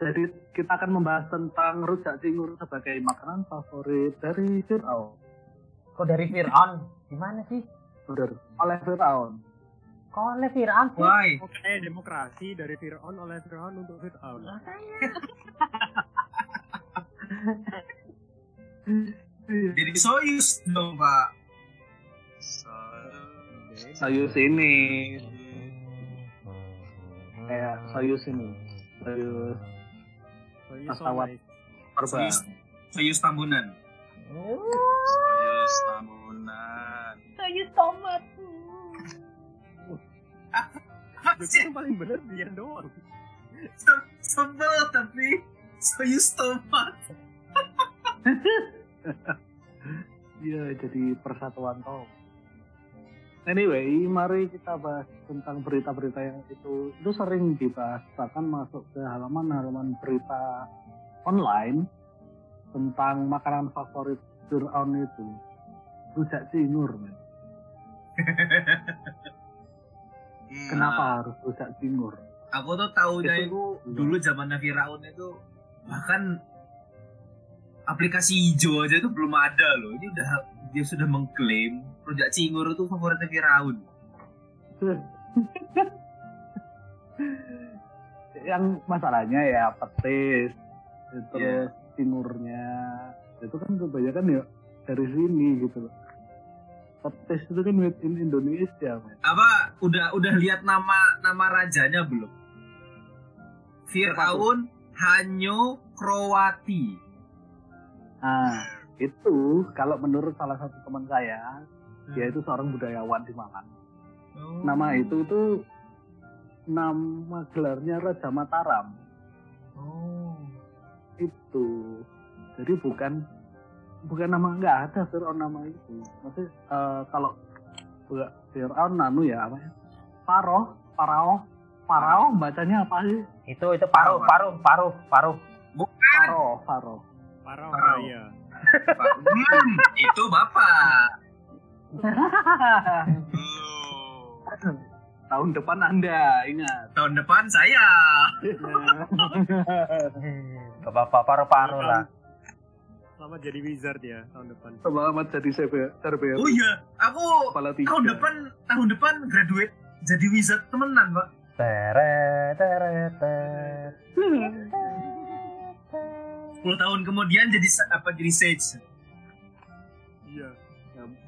Jadi kita akan membahas tentang rujak cingur sebagai makanan favorit dari Fir'aun. Kok dari Fir'aun? Gimana sih? Bener. Oleh Fir'aun. Kok oleh Fir'aun sih? Why? Oke, demokrasi dari Fir'aun oleh Fir'aun untuk Fir'aun. Jadi soyuz dong pak. Soyuz ini kayak Soyuz ini. Soyuz Pesawat. Soyuz. terbang. Soyuz, soyuz Tambunan. Soyuz tomat. Sih? yang paling bener dia doang. Se- Sebel tapi soyuz tomat. Iya, jadi persatuan tau. Anyway, mari kita bahas tentang berita-berita yang itu itu sering dibahas bahkan masuk ke halaman-halaman berita online tentang makanan favorit Fir'aun itu rujak cingur men. Hmm. Kenapa harus rujak cingur? Aku tuh tahunya Itu- itu dulu zaman Firaun itu bahkan aplikasi hijau aja itu belum ada loh. Ini udah dia sudah mengklaim rujak cingur itu favoritnya Firaun. yang masalahnya ya petis terus timurnya itu kan kebanyakan ya dari sini gitu loh petis itu kan made in Indonesia men. Apa udah udah lihat nama nama rajanya belum? Firaun Hanyo Krowati. nah itu kalau menurut salah satu teman saya dia itu seorang budayawan di Malang Oh. nama itu tuh nama gelarnya Raja Mataram Oh. itu jadi bukan bukan nama nggak ada Fir'aun nama itu maksudnya eh, kalau nggak Fir'aun nanu ya apa ya Paroh Paroh Paroh bacanya apa sih Itu itu paruh, paruh. Paroh Paroh Parah Parah. raya. Hmm, itu bapak. Tahun depan anda ingat Tahun depan saya. Gak apa-apa, paruh-paruh lah. Selamat jadi wizard ya tahun depan. selamat jadi CB CRBR Oh iya, aku tahun depan tahun depan graduate jadi wizard temenan pak. Teret, teret, teret. 10 tahun kemudian jadi apa jadi sage. Iya.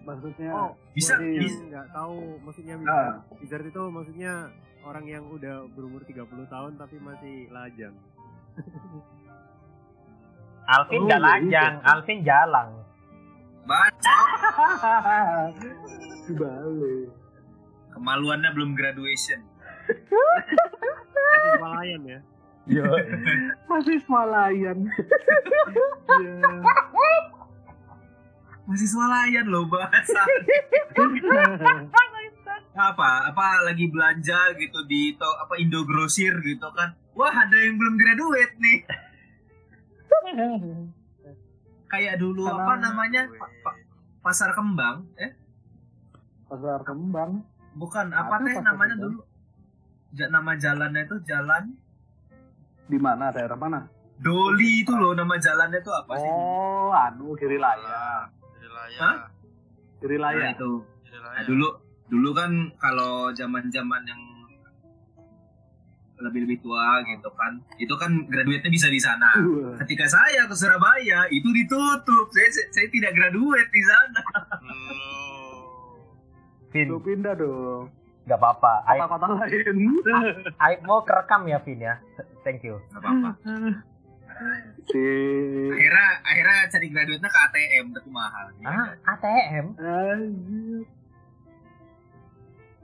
Ya, maksudnya Oh, Bisa, bisa. nggak tahu maksudnya Ah. wizard. Wizard itu maksudnya orang yang udah berumur 30 tahun tapi masih lajang. Alvin Oh, gak iya, lajang, iya. Alvin jalang. Baca. dibalik Kemaluannya belum graduation. Masih Malayan ya. Yo. masih swalayan ya. Masih swalayan loh bahasa. apa apa lagi belanja gitu di to, apa Indogrosir gitu kan. Wah, ada yang belum graduate nih. Kayak dulu Karena- apa namanya? Pa- pa- pasar kembang, eh? pasar kembang Bukan, apa teh namanya kembang. dulu? Ja, nama jalannya itu jalan di mana daerah mana Doli itu loh nama jalannya itu apa sih? oh anu Girilaya Wilayah. Hah? Nah, Girilaya itu. Nah, dulu dulu kan kalau zaman-zaman yang lebih lebih tua gitu kan, itu kan graduate-nya bisa di sana. Wah. Ketika saya ke Surabaya itu ditutup. Saya saya, saya tidak graduate di sana. Vin, Lu pindah dong gak apa-apa. Kota-kota lain aib mau kerekam ya, Vin ya. Thank you. Gak apa-apa. Si Akhirnya akhirnya cari graduate-nya ke ATM tapi mahal. Ah, ATM? Anjir.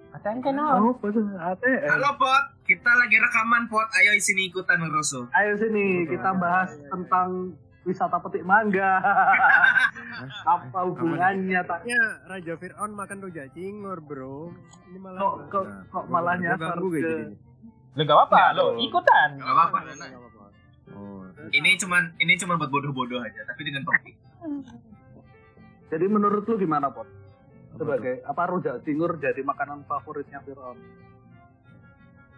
ATM kenal? oh ATM Halo Pot, kita lagi rekaman Pot. Ayo sini ikutan Russo. ayo sini kita bahas tentang wisata petik mangga apa hubungannya tak Ya Raja Fir'aun makan rujak cingur bro. Ini malah kok kok, kok malah nyasar ke. Lu gak apa-apa, Nggak lo ikutan. Gak apa-apa. Oh, Ini cuman ini cuman buat bodoh-bodoh aja, tapi dengan topik. jadi menurut lu gimana pot sebagai apa rujak cingur jadi makanan favoritnya Fir'aun?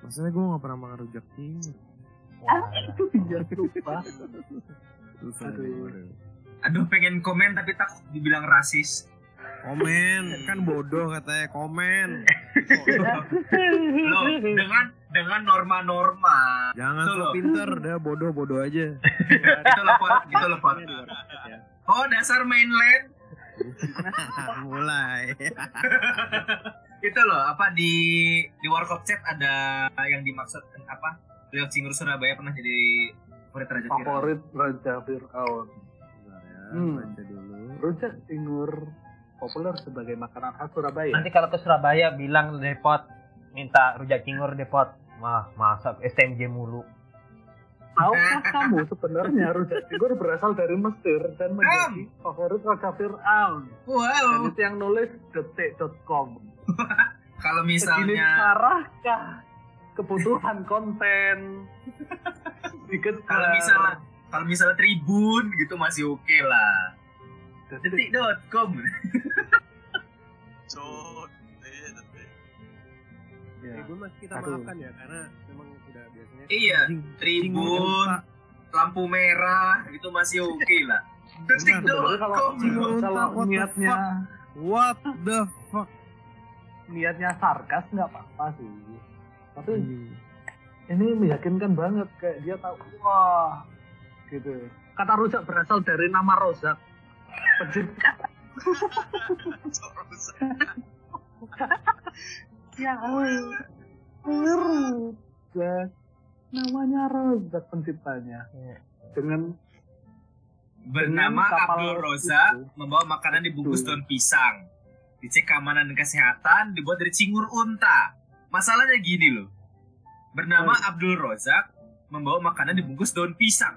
Maksudnya gue gak pernah makan rujak cingur. Ah, itu dia lupa. Aduh. Aduh pengen komen tapi takut dibilang rasis. Komen, kan bodoh katanya komen. Loh, dengan dengan norma-norma. Jangan loh. pinter, udah bodoh-bodoh aja. Itu loh, Pot. Itu ya. Oh, dasar mainland. Mulai. Itu loh, apa di di Warkop Chat ada yang dimaksud apa? Beliau Cingur Surabaya pernah jadi favorit Raja Viral. Favorit Raja Fir'aun. Ya, Hmm. baca dulu. Rujak cingur populer sebagai makanan khas Surabaya. Nanti kalau ke Surabaya bilang depot minta rujak cingur depot. Wah, masak STMJ mulu. Tahukah kamu sebenarnya rujak cingur berasal dari Mesir dan menjadi favorit Raja Fir'aun. Dan Wow. itu yang nulis detik.com. Kalau misalnya parahkah kebutuhan konten? Dikit kalau misalnya kalau misalnya Tribun gitu masih oke lah. Detik.com. So, detik. Ya. Eh, gue masih kita Aduh. maafkan ya karena memang udah biasanya. Iya, Tribun, lampu merah itu masih oke lah. Sebenarnya kalau, niatnya What the fuck? niatnya sarkas nggak apa-apa sih. Tapi Anjing. ini meyakinkan banget kayak dia tahu wah gitu. Kata rujak berasal dari nama Rozak. Pencipta So, rusak. ya Rozak. Namanya Rozak penciptanya. Dengan Bernama Dengan kapal Abdul Rozak itu. membawa makanan dibungkus daun pisang. Dicek keamanan dan kesehatan dibuat dari cingur unta. Masalahnya gini loh. Bernama Oh. Abdul Rozak membawa makanan dibungkus daun pisang.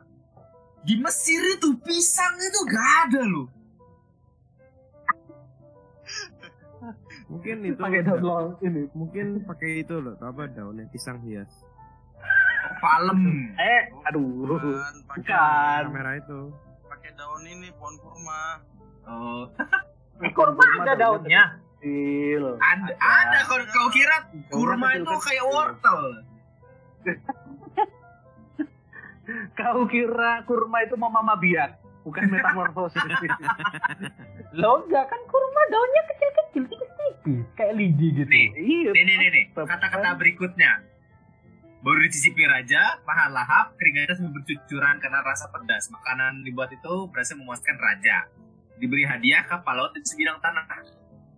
Di Mesir itu pisang itu gak ada loh. Mungkin itu pakai daun long ini. mungkin pakai itu loh, apa daunnya pisang hias. Palem. Eh, aduh. Bukan, pakai Bukan. Kamera itu. pakai daun ini pohon kurma. Oh, Kurma ada daunnya. Kecil. ada, ada kalau kau kira kurma itu kecil. kayak wortel. Kau kira kurma itu mau mama biak, bukan metamorfosis. Lo enggak kan kurma daunnya kecil-kecil tipis-tipis kayak lidi gitu. Nih, iya. nih, nih, nih, nih. Kata-kata berikutnya. Baru dicicipi raja, mahan lahap, keringatnya sambil bercucuran karena rasa pedas. Makanan dibuat itu berhasil memuaskan raja. Diberi hadiah kapal laut dan sebidang tanah.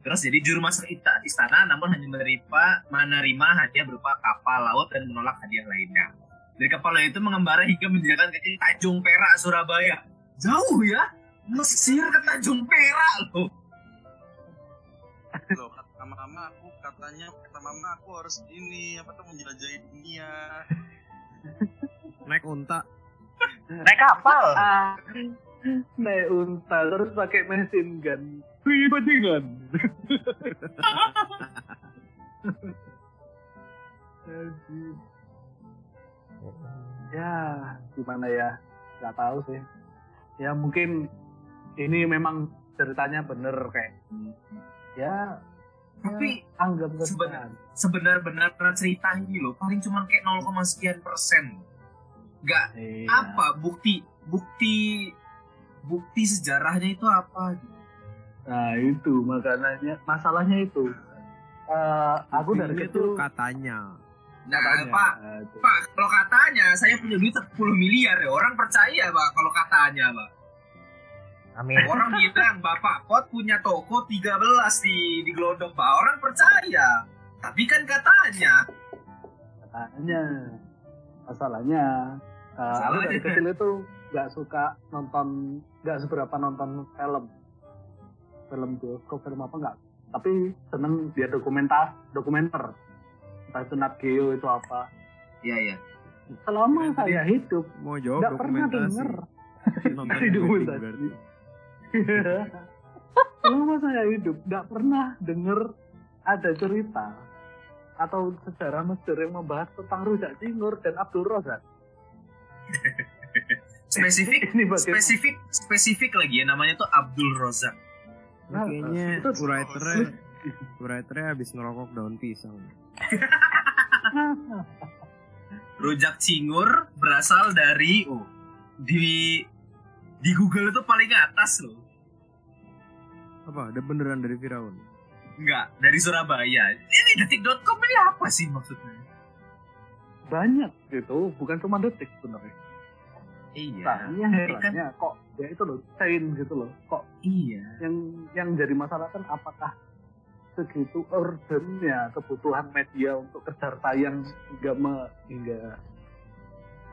Terus jadi juru masak istana namun hanya menerima, menerima hadiah berupa kapal laut dan menolak hadiah lainnya. Dari kapal laut itu mengembara hingga menjadikan kaki Tanjung Perak, Surabaya. Jauh ya? Mesir ke Tanjung Perak loh. Loh, kata mama aku katanya kata mama aku harus ini apa tuh menjelajahi dunia. Naik unta. Naik kapal. Ah, naik unta terus pakai mesin gun. Wih, bajingan. Ya, gimana ya? Gak tahu sih. Ya mungkin ini memang ceritanya bener kayak ya Tapi ya, anggap sebenarnya- saja. sebenar-benar cerita ini loh paling cuma kayak 0, sekian persen nggak Iya. apa bukti bukti bukti sejarahnya itu apa Nah itu makanya masalahnya itu. Eh, aku dari kecil tuh katanya. nah katanya, pak itu. pak kalau katanya saya punya duit 10 miliar ya orang percaya pak kalau katanya pak Amin. orang bilang bapak pot punya toko 13 di di Glodok pak. Orang percaya. Tapi kan katanya katanya. Masalahnya Masalahnya. dari kecil itu nggak suka nonton nggak seberapa nonton film. Film bioskop film apa nggak. Tapi seneng dia dokumentas dokumenter. Entah itu Nat Geo itu apa. Iya iya. Selama saya hidup Mau jawab nggak pernah denger. Nonton Dari wedding dokumentasi. Berarti. selama saya hidup nggak pernah denger ada cerita atau sejarah Mesir yang membahas tentang rujak cingur dan Abdul Razak. spesifik Ini bagaimana? spesifik spesifik lagi ya namanya tuh Abdul Rozak Ini Kayaknya Itu- writernya writernya habis ngerokok daun pisang. rujak cingur berasal dari oh di di Google itu paling atas loh. Apa? Ada beneran dari Firaun? Enggak, dari Surabaya. Ini detik.com ini apa sih maksudnya? Banyak gitu, bukan cuma detik sebenarnya. Iya. Nah, ini yang Tapi kan- herannya kok ya itu loh, chain gitu loh. Kok Iya. yang yang jadi masalah kan apakah segitu urgentnya kebutuhan media untuk kejar tayang hingga me, hingga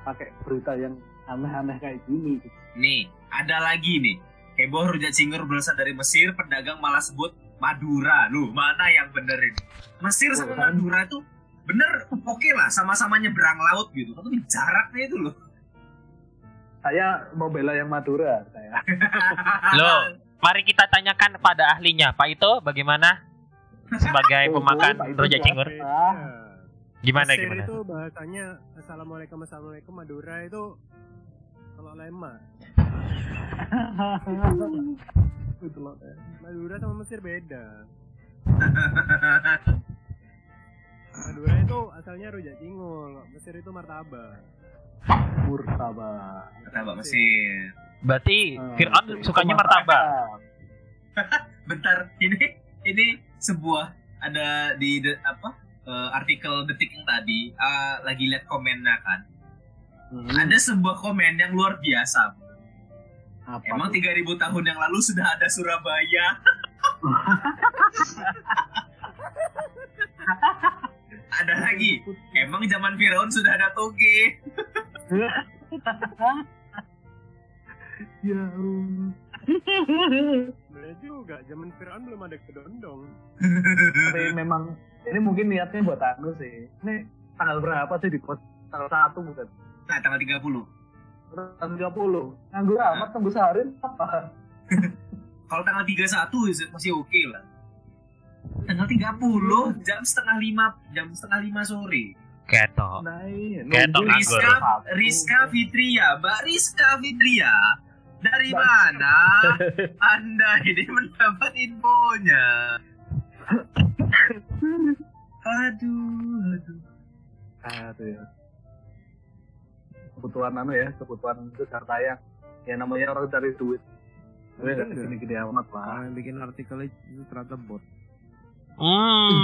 pakai berita yang aneh-aneh kayak gini gitu. Nih, ada lagi nih. Heboh rujak cingur berasal dari Mesir, pedagang malah sebut Madura. Lu, mana yang bener ini? Mesir sama kan. Madura tuh bener oke lah, sama-sama nyebrang laut gitu. Tapi jaraknya itu loh. Saya mau bela yang Madura saya. Loh, mari kita tanyakan pada ahlinya. Pak Ito, bagaimana? Sebagai Oh, pemakan rujak cingur. Gimana, Mesir gimana? itu bahasanya Assalamualaikum Assalamualaikum Madura itu kalau lema. Itu loh. Madura sama Mesir beda. Madura itu asalnya rujak cingur, Mesir itu martabak. Murtabak. Martabak Mesir. Berarti Ah, Fir'aun sukanya martabak. Bentar, ini ini sebuah ada di de- apa eh, artikel detik yang tadi eh, lagi lihat komennya kan. Hmm, Ada sebuah komen yang luar biasa. apa Emang tuh? 3000 tahun yang lalu sudah ada Surabaya. ada lagi. Emang zaman Firaun sudah ada toge. ya Allah. Bener juga, zaman Fir'aun belum ada kedondong. Tapi memang ini mungkin niatnya buat anu sih. Ini tanggal berapa sih di post? Tanggal satu bukan? Nah, tanggal 30. Tanggal 30. Nganggur amat tunggu sehari apa? Kalau tanggal 31 masih oke lah. Tanggal 30 jam setengah lima jam setengah lima sore. Ketok. Nah, iya. Nganggur. Rizka. Rizka Fitria, Mbak Rizka Fitria. Dari Mbak- mana Anda ini mendapat infonya? Aduh, aduh. Aduh ya. Kebutuhan anu ya, kebutuhan besar tayang. Ya namanya orang cari duit. Tapi Bener nggak nggak? gini-gini amat lah. Yang bikin artikel itu ternyata bot. Hmm.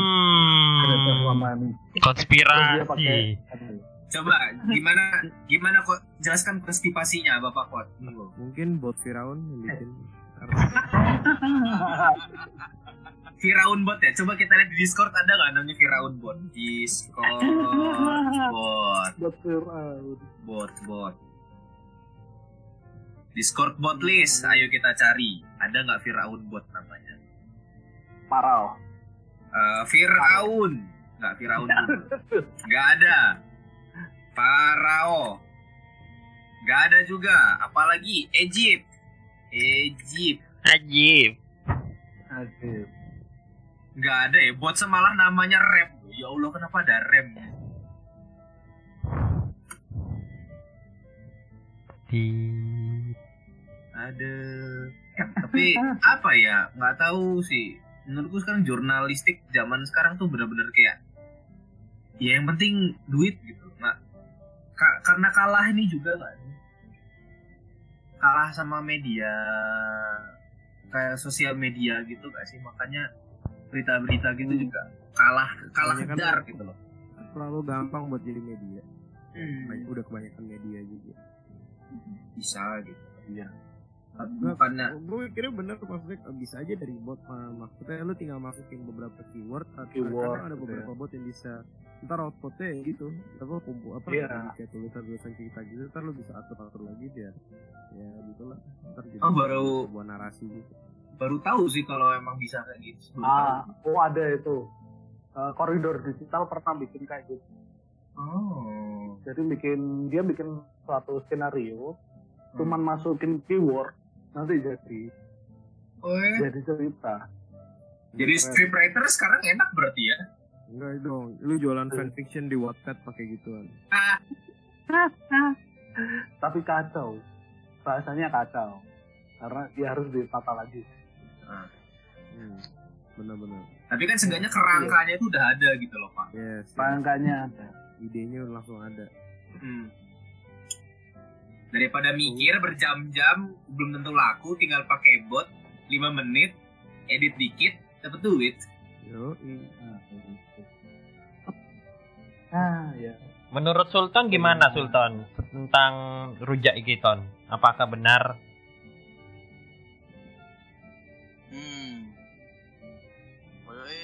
selama ini. Terus dia pakai Konspirasi. Coba gimana gimana kok jelaskan konstipasinya Bapak Kot. Mungkin bot Firaun yang bikin artikel. Firaun bot ya. Coba kita lihat di Discord ada nggak namanya Firaun bot? Discord bot Buat Fir'aun. bot bot. Discord bot list. Ayo kita cari. Ada nggak Firaun bot namanya? Parau. Eh, Firaun. Nggak Firaun. Nggak ada. Farao. Nggak ada juga. Apalagi Egypt. Egypt. Ajib. Aduh. Nggak ada ya. Bot semalah namanya rem. Ya Allah kenapa ada rem? Di Ada. Tapi apa ya? Nggak tahu sih. Menurutku sekarang jurnalistik zaman sekarang tuh benar-benar kayak ya yang penting duit gitu. Nah, ka- karena kalah ini juga nggak sih? Kalah sama media kayak sosial media gitu gak sih makanya berita-berita gitu juga kalah kalah Kebanyakan kejar tuh- gitu loh Terlalu gampang buat jadi media. Hmm. Banyak- Udah kebanyakan media juga. bisa gitu Iya. bukannya gue kira bener maksudnya eh, bisa aja dari bot maksudnya lu tinggal masukin beberapa keyword atau Keyword, ada gitu beberapa bot yang bisa ntar outputnya ya gitu apa kumpul apa Iya. jadi kayak tulisan tulisan cerita gitu ntar lu bisa atur atur lagi biar ya gitulah ntar jadi Oh, baru- sebuah narasi gitu baru tahu sih kalau emang bisa kayak gitu Ah, tahu. oh ada itu. Eh, koridor digital pernah bikin kayak gitu. oh Jadi bikin dia bikin suatu skenario, Hmm. cuman masukin keyword nanti jadi oh ya. jadi cerita. jadi scriptwriter sekarang enak berarti ya enggak dong lu jualan fanfiction di Wattpad pakai gituan Tapi kacau, bahasanya kacau karena dia harus ditata lagi. hmm. benar-benar tapi kan seenggaknya kerangkanya itu udah ada gitu loh pak yes, yes. Rangkanya ada. idenya langsung ada Hmm. Daripada mikir berjam-jam belum tentu laku, tinggal pakai bot 5 menit, edit dikit, dapat duit. Yo, Ah, ya. Menurut Sultan gimana Sultan tentang rujak iki Ton? Apakah benar? Hmm. Koyoke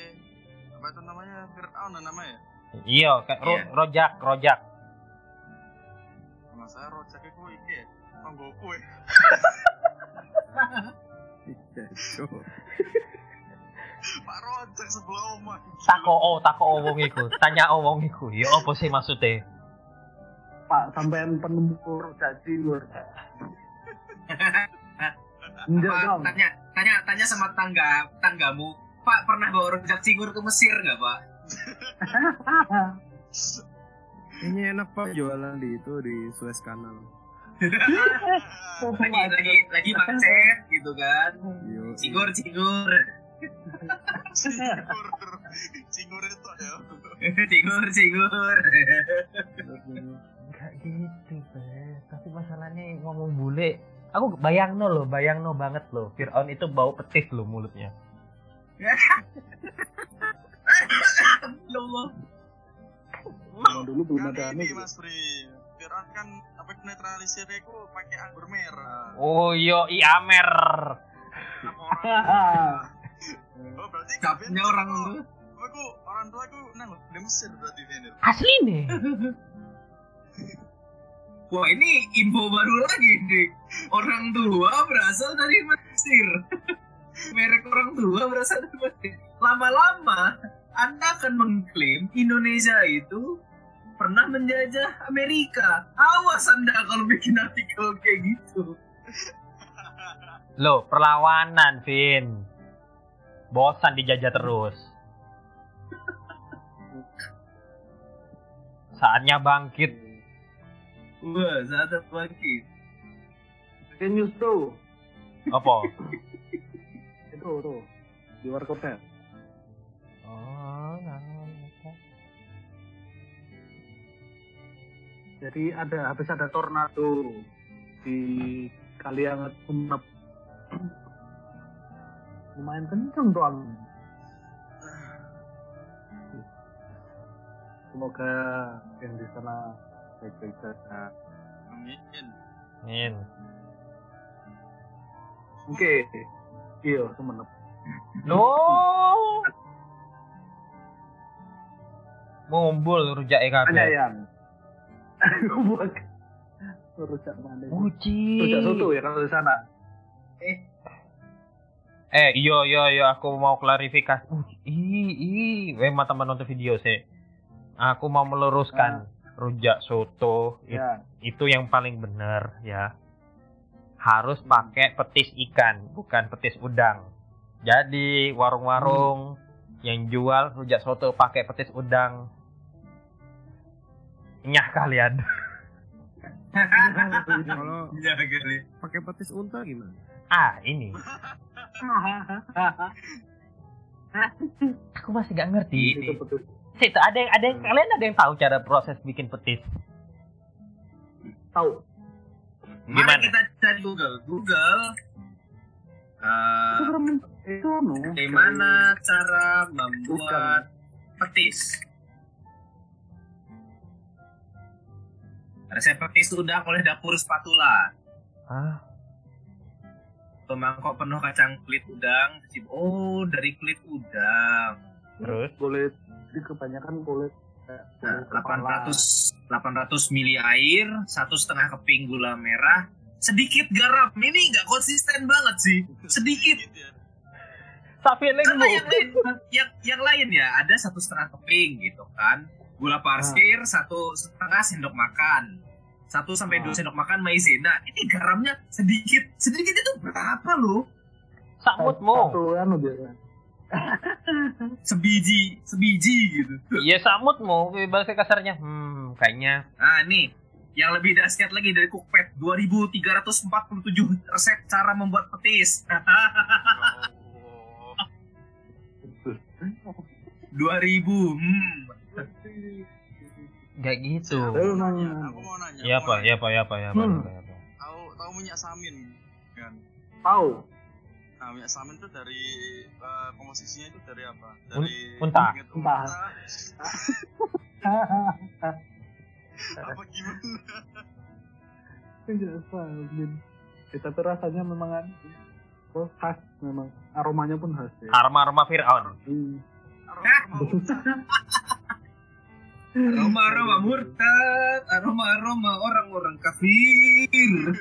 apa itu namanya? Fir'aun namanya. Iya, kayak ro- Iya. rojak, rojak. Sama saya rojak iku iki ya. Panggoku ya. iya. Pak Rojak sebelah omah. Tako oh, tako wong iku. Tanya oh wong iku. Ya apa sih maksudnya? Pak sampean penemu rujak cingur. Enggak Pak, dong. tanya, tanya, tanya sama tangga, tanggamu. Pak pernah bawa rujak cingur ke Mesir nggak Pak? Kayaknya enak pak jualan di itu di Suez Canal. Lagi, lagi, lagi macet gitu kan. Yo, Cingur, cingur, Cingur. Cingur itu ya. cingur, cingur. Enggak gitu, Be. Tapi masalahnya ngomong bule. Aku bayang no loh, bayang no banget loh. Fir'aun itu bau petis loh mulutnya. Allah. Zaman dulu belum ada ini. Mas Bri. Fir'aun kan apa netralisir iku pakai anggur merah. Oh yo i Amer. Oh berarti Kapnya orang tuh. Aku orang tua aku nang di Mesir berarti ini. Asli nih. Wah ini info baru lagi nih. Orang tua berasal dari Mesir. Merek orang tua berasal dari Mesir. Lama-lama Anda akan mengklaim Indonesia itu pernah menjajah Amerika. Awas Anda kalau bikin artikel kayak gitu. Loh, perlawanan, Vin. Bosan dijajah terus. Saatnya bangkit. Wah, saat bangkit. Bikin news tuh. Apa? Itu tuh. Di warkopnya. Oh, nah, Jadi ada habis ada tornado di Kalianget Sumenep. Lumayan kenceng tuh angin. Semoga yang di sana baik-baik saja. Amin. Min. Oke. Iya, Sumenep. Loh. Mumbul rujak Hanya kabeh. yang. Buat rujak mana? Uji. Rujak soto ya kalau di sana. Eh, iya iya iya aku mau klarifikasi. Uh, ih, ih, memang teman nonton video sih. Aku mau meluruskan rujak soto it- Ya. itu yang paling benar ya. Harus pakai petis ikan, bukan petis udang. Jadi warung-warung yang jual rujak soto pakai petis udang. Nyah kalian. Kalau Ya pakai petis unta gimana? Ah, ini. Aku masih gak ngerti. Itu betul. Situ ada yang ada yang kalian ada yang tahu cara proses bikin petis? Tahu. Mari Gimana? kita cari Google. Google. eh, Itu itu anu. bagaimana cara membuat petis? Resep petis udang oleh dapur spatula. Ah, Pemangkok penuh kacang kulit udang. Oh, dari kulit udang. terus Kulit. Jadi kebanyakan kulit. eh, Nah, kulit kepala. 800 800 mili air, satu setengah keping gula merah, sedikit garam. Ini nggak konsisten banget sih. Sedikit. Karena yang lain, yang, yang lain ya ada satu setengah keping gitu kan. Gula pasir satu setengah sendok makan. Satu sampai dua Ah. sendok makan maizena. Ini garamnya sedikit. Sedikit itu berapa loh? Samutmu. Satu anu dia. Sebiji, sebiji gitu. Iya samutmu. Bahasa kasarnya. Hmm, kayaknya. Nah nih, yang lebih dahsyat lagi dari Cookpad 2347 resep cara membuat petis. Ya Allah. 2000. Hmm. Kayak gitu. Aku mau nanya, nanya. aku mau nanya. Ya aku apa, mau nanya. ya apa, ya apa, ya apa, Hmm. ya apa, ya apa. Tahu tahu minyak samin kan? Tahu. Nah, minyak samin itu dari eh, komposisinya itu dari apa? Dari unta. Unta. Apa gimana? Tidak samin. Kita tuh rasanya memang kan oh, khas memang aromanya pun khas ya. Aroma-aroma Fir'aun. Hmm. Aroma unta. Aroma-aroma murtad, aroma-aroma orang-orang kafir.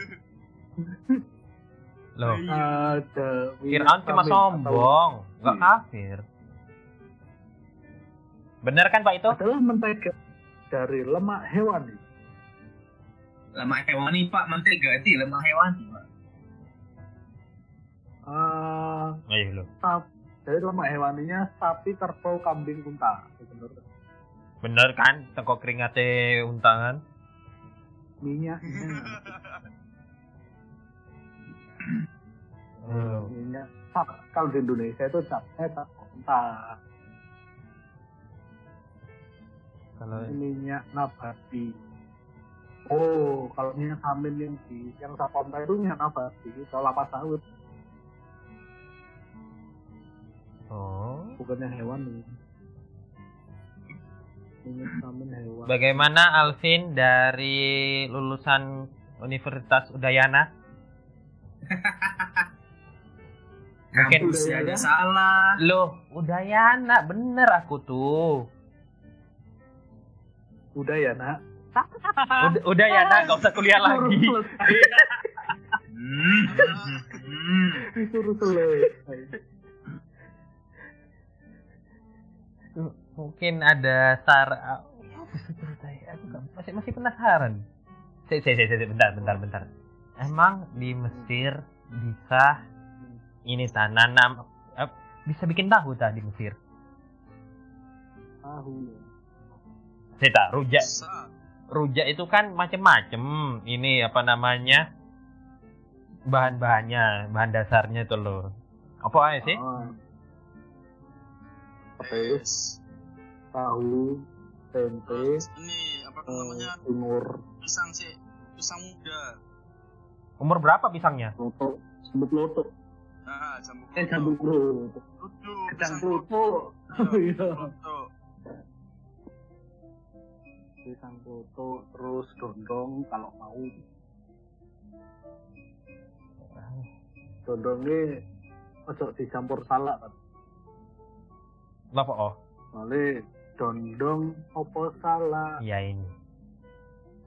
Loh, Ada Fir'aun cuma samin sombong, nggak Hmm. kafir. Bener kan Pak itu? adalah mentega dari lemak hewan. Lemak hewani pak, mentega itu lemak hewani pak. Eh, Ayo lo. sap, dari lemak hewaninya sapi, kerbau, kambing, unta. Bener. Bener kan? Teko keringate untangan. Minyaknya, Hmm. minyak sap. Kalau di Indonesia itu capnya sap unta. Kalau minyak nabati. Oh, kalau minyak samin yang di yang sap unta itu minyak nabati, kalau lapas sawit, oh. bukan yang hewan nih. Hewan. Bagaimana Alvin dari lulusan Universitas Udayana? Mungkin Kampusnya aja salah. Loh, Udayana, bener aku tuh. Udah ya, nak. Udah, Udayana, gak usah kuliah lagi. Hmm. hmm. Disuruh selesai. Mungkin ada sar... Apa sih ceritanya? Aku masih masih penasaran. Saya, saya, saya, saya, bentar, bentar, bentar. Emang di Mesir bisa ini tanam eh, bisa bikin tahu tadi di Mesir? Tahu. Saya tak rujak rujak itu kan macem-macem ini apa namanya bahan-bahannya bahan dasarnya itu loh apa aja sih. Apa itu? Yes. Tahu, tempe, Terus ini apa tuh eh, namanya? timur, Pisang sih. Pisang muda. umur berapa pisangnya lotok, sambut lotok. Nah, jambu Eh, sambut. Ludu, Gedang pisang kloto. Iya. Kloto. Pisang kloto, terus dondong kalau mau. Dondongnya ojo dicampur salak kan. apa oh Soalnya dondong opo salak. iya ini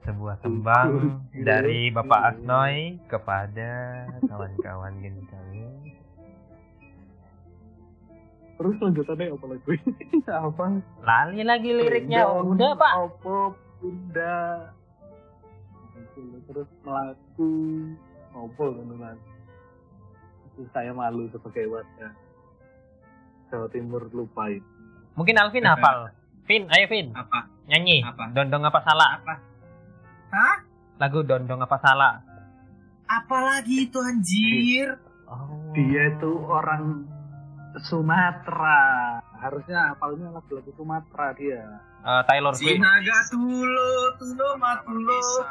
sebuah tembang dari Bapak Asnoy kepada kawan-kawan gentanya Terus lanjutannya apa lagi? apa? lali lagi liriknya Dondong udah pak Opo bunda. Terus melaku opo kan saya malu sebagai warga Jawa Timur lupain. mungkin Alvin hafal Vin ayo Vin Apa? nyanyi Apa? dondong apa salah Apa? Hah? lagu dondong apa salah Apalagi itu anjir? oh. Dia itu orang Sumatera. Harusnya hafalnya lagu-lagu Sumatera dia. Eh, Taylor Swift Sinaga tulo, tulo matulo. Bisa.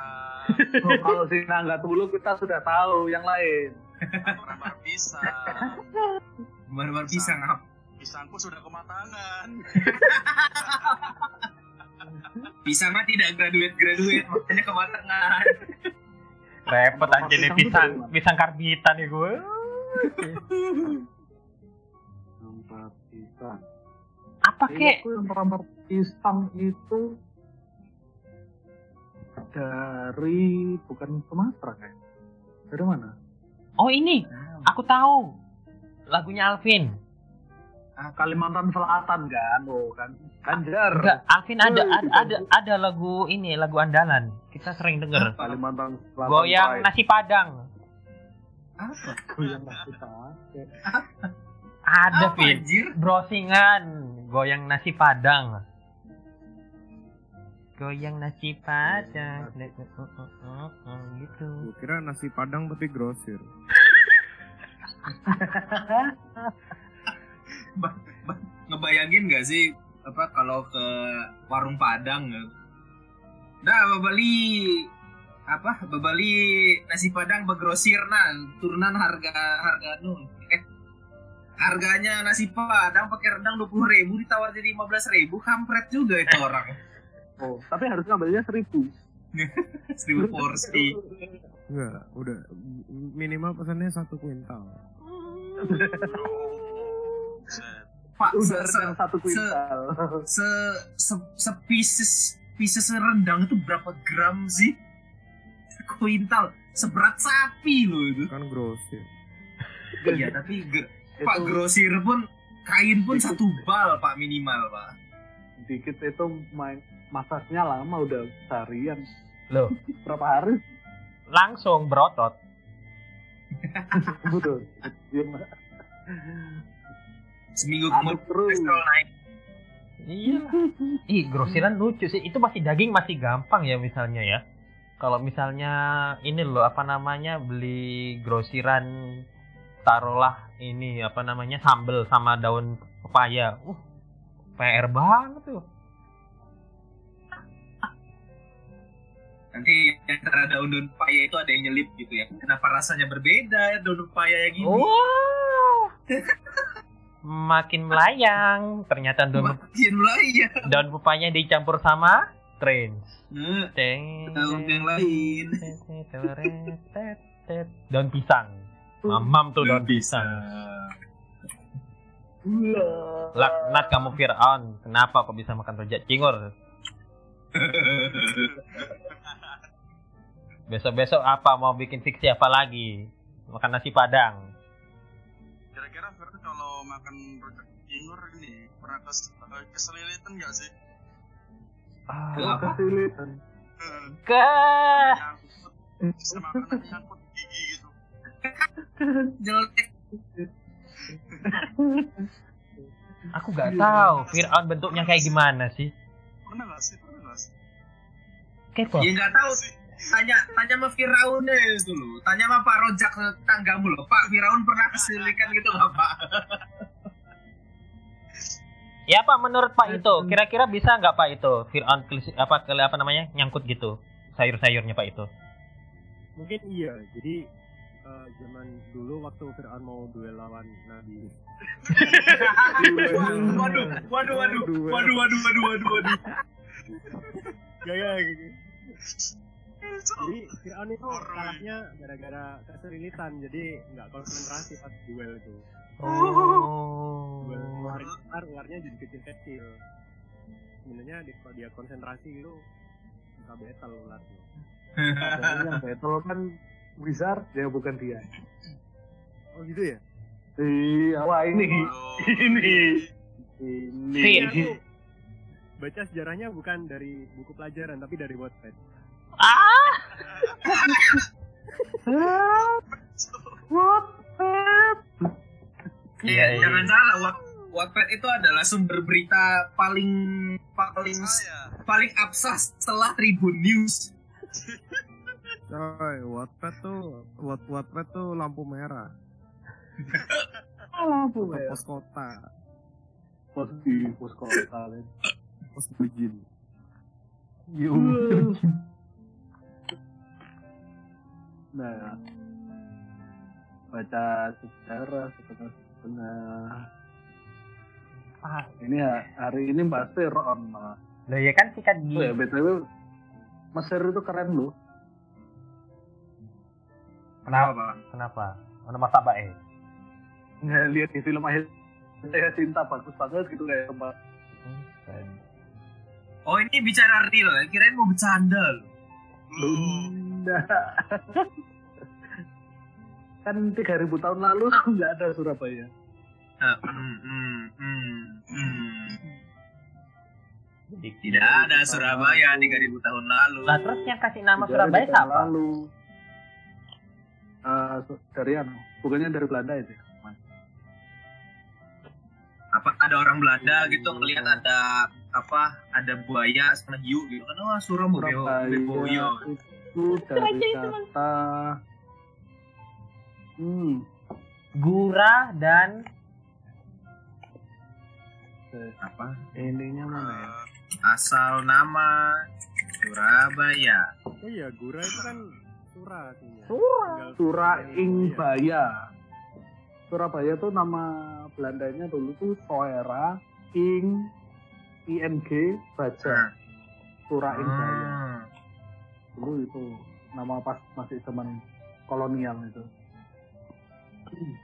Oh, kalau si Nangga Tulu kita sudah tahu yang lain. Ramar bisa. Baru-baru pisang apa? Pisangku sudah kematangan. Pisang mah tidak graduate-graduate, makanya kematangan. repot aja nih pisang pisang karbitan nih gue Rambar pisang. apa kek aku yang rambar pisang itu dari bukan Sumatera kan? Dari mana? oh ini aku tahu lagunya Alvin Ah, Kalimantan Selatan kan, oh kan, enggak Alvin ada Oh, ada ada ada lagu ini lagu andalan. Kita sering denger. Kalimantan Selatan. goyang Pride. nasi padang. Apa? Goyang nasi padang. ada Apa Vin. anjir? browsingan goyang nasi padang. Goyang nasi padang. Gitu. Gue kira nasi padang tapi grosir. Ngebayangin gak sih apa kalau ke warung Padang ya, Nah, beli apa? Beli nasi padang begrosir nah, turunan harga harga nu. Eh, harganya nasi padang pakai rendang dua puluh ribu ditawar jadi lima belas ribu kampret juga itu orang Oh, tapi harus ngambilnya seribu. seribu porsi Enggak, udah minimal pesannya satu kuintal. Pak se, Udah se, rendang satu kuintal. se, se, se pieces pieces rendang itu berapa gram sih kuintal seberat sapi loh itu Kan grosir. iya tapi gr- pak Itu grosir pun kain pun satu bal pak minimal pak dikit itu main masaknya lama udah seharian. Loh, Berapa hari? langsung berotot. Betul. Seminggu kemudian terus. kolesterol naik Iya. Ih, grosiran lucu sih. Itu masih daging masih gampang ya misalnya ya. Kalau misalnya ini loh apa namanya beli grosiran taruhlah ini apa namanya sambel sama daun pepaya. Uh, PR banget tuh. nanti antara daun-daun pepaya itu ada yang nyelip gitu ya kenapa rasanya berbeda ya daun pepaya yang gini Wow. Makin melayang. Ternyata daun makin ya daun pepaya dicampur sama trans. nah, Teng. daun yang lain Daun pisang. Mamam tuh daun pisang. Laknat kamu Fir'aun. Kenapa kok bisa makan rujak cingur? Besok-besok apa mau bikin fiksi apa lagi? Makan nasi padang. Kira-kira kalau makan rujak cingur ini pernah kes, eh, keselilitan nggak sih? Ah, Ke apa? Kesulitan. Eh, ke makanan nyangkut gigi gitu. jelek aku nggak tahu Fir'aun bentuknya kayak gimana sih. Pernah nggak sih? Pernah nggak sih? Kepo. ya nggak tahu Sih tanya tanya sama Firaun itu dulu tanya sama Pak Rojak tanggamu loh Pak Firaun pernah kesilikan gitu nggak Pak Ya Pak, menurut Pak itu, kira-kira bisa nggak Pak itu Fir'aun apa apa namanya nyangkut gitu sayur-sayurnya Pak itu? Mungkin iya. Jadi uh, zaman dulu waktu Fir'aun mau duel lawan Nabi. waduh, waduh, waduh, waduh, waduh, waduh, waduh, waduh. Gaya. Jadi Fir'aun itu kalahnya gara-gara keserilitan. Jadi nggak konsentrasi pas duel itu. Oh. Duel ular besar, ularnya jadi kecil-kecil. Sebenarnya di- kalau dia konsentrasi itu bisa battle ularnya. Yang battle kan Wizard ya bukan dia. Oh gitu ya? Iya, wah ini ini ini. Fin. Aku baca sejarahnya bukan dari buku pelajaran tapi dari Wattpad. Ah, What? Iya, Eh, iya. jangan salah Wat Wattpad itu adalah sumber berita paling paling Saya. paling absas setelah Tribun News Coy, Wattpad tuh Watt Wattpad tuh lampu merah. Lampu Atau ya. pos kota, Pos di pos kota. Pos bujin. Nah, baca sejarah setengah-setengah. Ah, Ini ha- hari ini bahas Fir'aun malah. Loh ya kan sikat Oh ya, gigi. BTW Mesir itu keren loh. kenapa Pak Kenapa? Mana masa eh? Nggak lihat di film akhir saya cinta bagus banget gitu kayak tempat. oh ini bicara real ya kirain mau bercanda loh Bunda. kan 3000 tahun lalu nggak ada Surabaya. Jadi tidak ada Surabaya 3000 tahun lalu Lah terus yang kasih nama Tiga Surabaya ribu siapa? Lalu. Eh, su- dari anu, bukannya dari Belanda itu. ya? apa ada orang Belanda gitu ngelihat ada apa ada buaya sama hiu gitu kan wah Surabaya Surabaya itu dari kata hmm Gurah dan apa ininya mana ya? Eh, asal nama Surabaya. Oh iya, Gura itu kan Sura artinya. Sura. Sura. Ingbaya. Surabaya tuh nama Belandanya dulu tuh Soera Ing ING Baja. Sura Ingbaya. Hmm. Dulu itu nama pas masih zaman kolonial itu.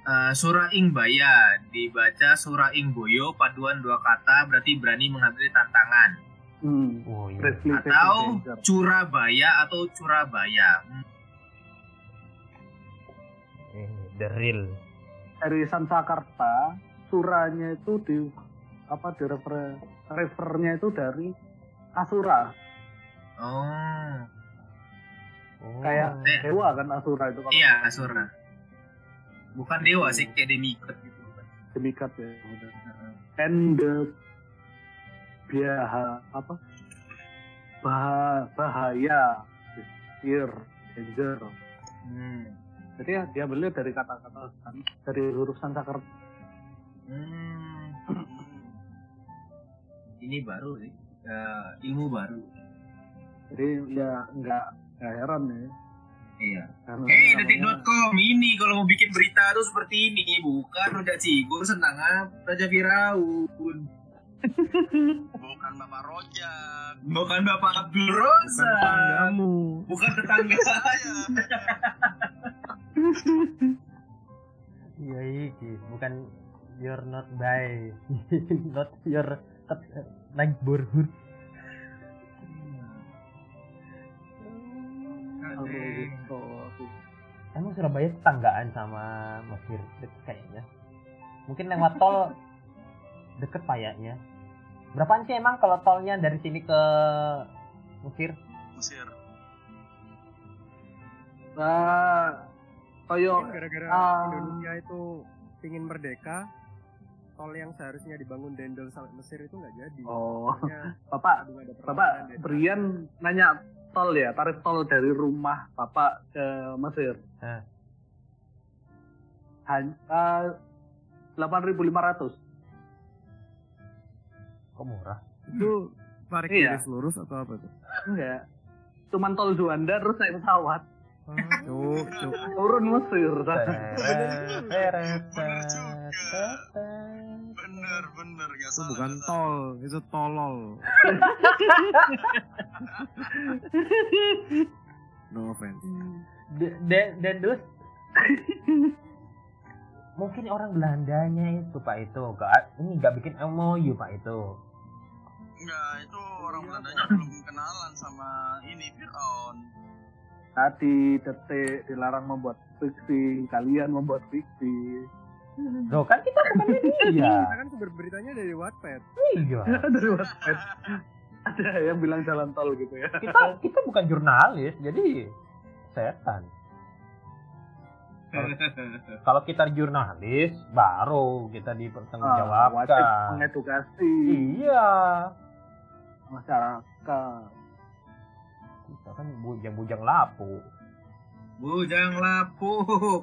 Eh, Sura Ingbaya dibaca Sura Ingboyo paduan dua kata berarti berani menghadapi tantangan Hmm. Oh iya. Atau. Curabaya atau Curabaya. Hmm. The real. Dari Sansakerta, suranya itu di apa di refer refernya itu dari Asura. Oh, Oh. Kayak Eh. dewa kan Asura itu kalau iya Asura. Bukan dewa sih kayak demigod gitu. demikat ya. And the biaha apa? Bah, bahaya, fear, danger. Hmm. Jadi ya dia beli dari kata-kata dari huruf Sansakerta. Hmm. Ini baru sih. Eh, ilmu baru. Jadi ya nggak nggak heran ya. Iya. Hey, detik.com ini kalau mau bikin berita tuh seperti ini, bukan Raja Cigur senang Raja Firaun, Bukan Bapak Rojak. bukan Bapak Abdul Bukan Rosa, tetanggamu. bukan tetangga saya. Iya iki, bukan you're not by, not your neighborhood. Gitu. Emang Surabaya tetanggaan sama Mesir deket kayaknya. Mungkin lewat tol deket kayaknya. Berapaan sih emang kalau tolnya dari sini ke Mesir? Mesir. Nah, koyo gara-gara ah. Indonesia itu ingin merdeka, tol yang seharusnya dibangun Dendel sampai Mesir itu nggak jadi. oh, Makanya Bapak Bapak. Brian nanya tol ya, tarif tol dari rumah Bapak ke Mesir. Hah. Hanya delapan ribu lima ratus. Kok murah? Itu tarik Iya. garis lurus atau apa tuh? Enggak. Cuman tol Juanda terus naik pesawat. Oh, cuk, cuk. Turun Mesir. Bener juga. Bener, bener. Gak Itu salah. bukan gak salah. tol, itu tolol. no offense. D- Dan dan dus mungkin orang Belandanya itu Pak itu gak ini nggak bikin MOU Pak itu Enggak, itu orang Belandanya belum kenalan sama ini Fir'aun. Tadi detik dilarang membuat fiksi, kalian membuat fiksi. Loh kan kita bukan Kita media kan sumber beritanya dari Wattpad. iya Dari Wattpad. Ada yang bilang jalan tol gitu ya. kita kita bukan jurnalis jadi setan kalau kita jurnalis baru kita Ah, wajib dipertanggungjawabkan mengedukasi iya masyarakat. kita kan bujang-bujang lapu Bujang lapuk.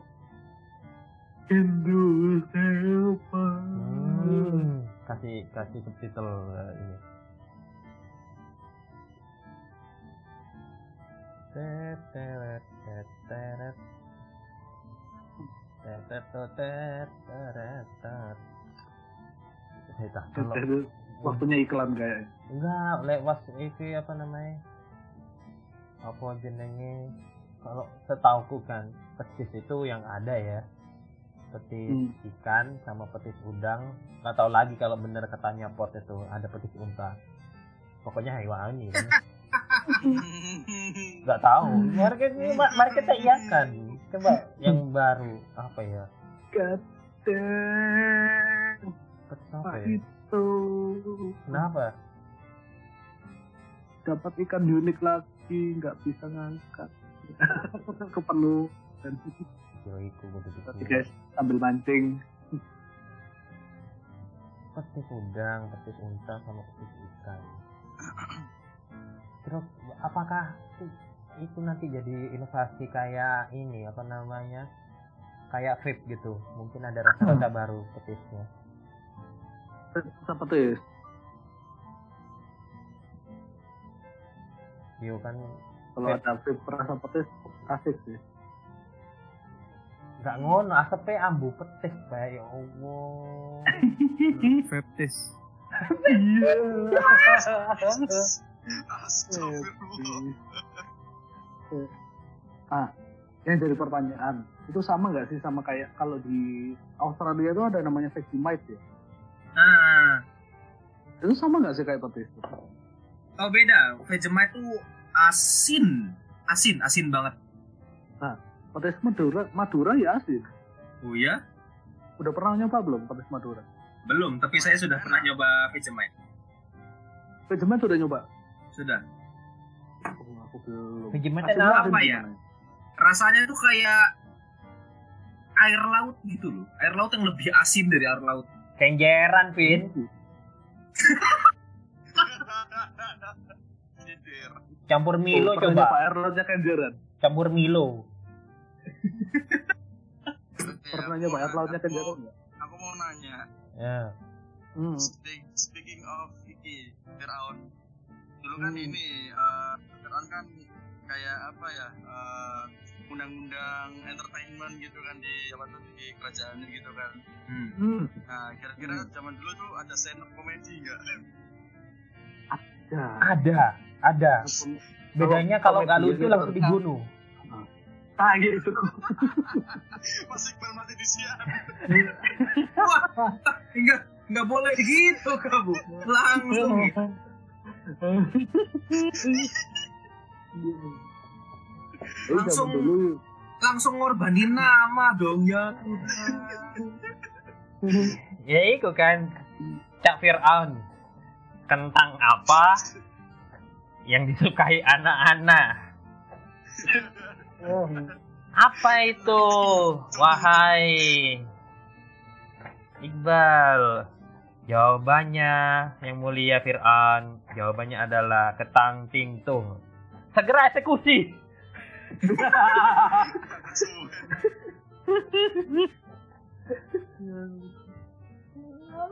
Indonesia. Hmm, kasih kasih subtitle eh, ini. Teteret, teteret. Teteret, teteret, teteret. Eh, dah, kalau- Itu waktunya iklan kayak. Enggak, lewat itu apa namanya? Apa jenenge? Kalau setauku kan, petis itu yang ada ya. Petis Hmm. ikan sama petis udang. Nggak tahu lagi kalau bener katanya pot itu ada petis unta. Pokoknya hewan ini. Nggak tahu. Mari kita, mari kita iakan. Coba yang baru apa ya? Kadang Petis apa ya? itu Kenapa? dapat ikan unik lagi nggak bisa ngangkat kepenuh dan Joiku begitu. tapi guys sambil mancing petis udang, petis unta sama petis ikan. Terus apakah itu nanti jadi inovasi kayak ini apa namanya? Kayak vape gitu. Mungkin ada rasa-rasa baru petisnya. seperti Yo kan Kalau ada vape rasa petis asik sih. Nggak ngono asapnya ambu petis bae ya Allah. Feptis. Iya. Ah, yang jadi pertanyaan itu sama nggak sih sama kayak kalau di Australia itu ada namanya Vegemite ya? Ah, Itu sama nggak sih kayak petis? oh beda. Vegemite tuh asin, asin, asin banget. Petis Madura, Madura ya asin. Oh ya? Udah pernah nyoba belum petis Madura? Belum, tapi saya sudah pernah nyoba Vegemite. Vegemite udah nyoba? Sudah. Oh, aku belum. Vegemite apa ya? gimana Rasanya tuh kayak air laut gitu loh. Air laut yang lebih asin dari air laut. Kenjeran, Vin. Campur Milo nyoba coba. air lautnya kenjeran. Campur Milo. Pernah Ya, nyoba air aku- lautnya aku- kenjeran nggak? Aku mau nanya. Ya. Hmm. Speak- Speaking of iki, Firaun. Dulu kan Hmm. ini eh, Firaun kan kayak apa ya? eh, undang-undang entertainment gitu kan di apa tuh di kerajaan gitu kan. Hmm. Hmm. Nah, kira-kira zaman dulu tuh ada stand up comedy enggak? Ya. Ada, ada. Bedanya kalau nggak lucu langsung dibunuh. Ah gitu. Mas Iqbal mati di siang. Wah, enggak enggak boleh gitu kamu. Langsung. Langsung- Langsung ngorbanin nama dong ya. Ya itu kan Cak Fir'aun Tentang apa yang disukai anak-anak Apa itu Wahai Iqbal Jawabannya yang mulia Fir'aun Jawabannya adalah ketang tingtung Segera eksekusi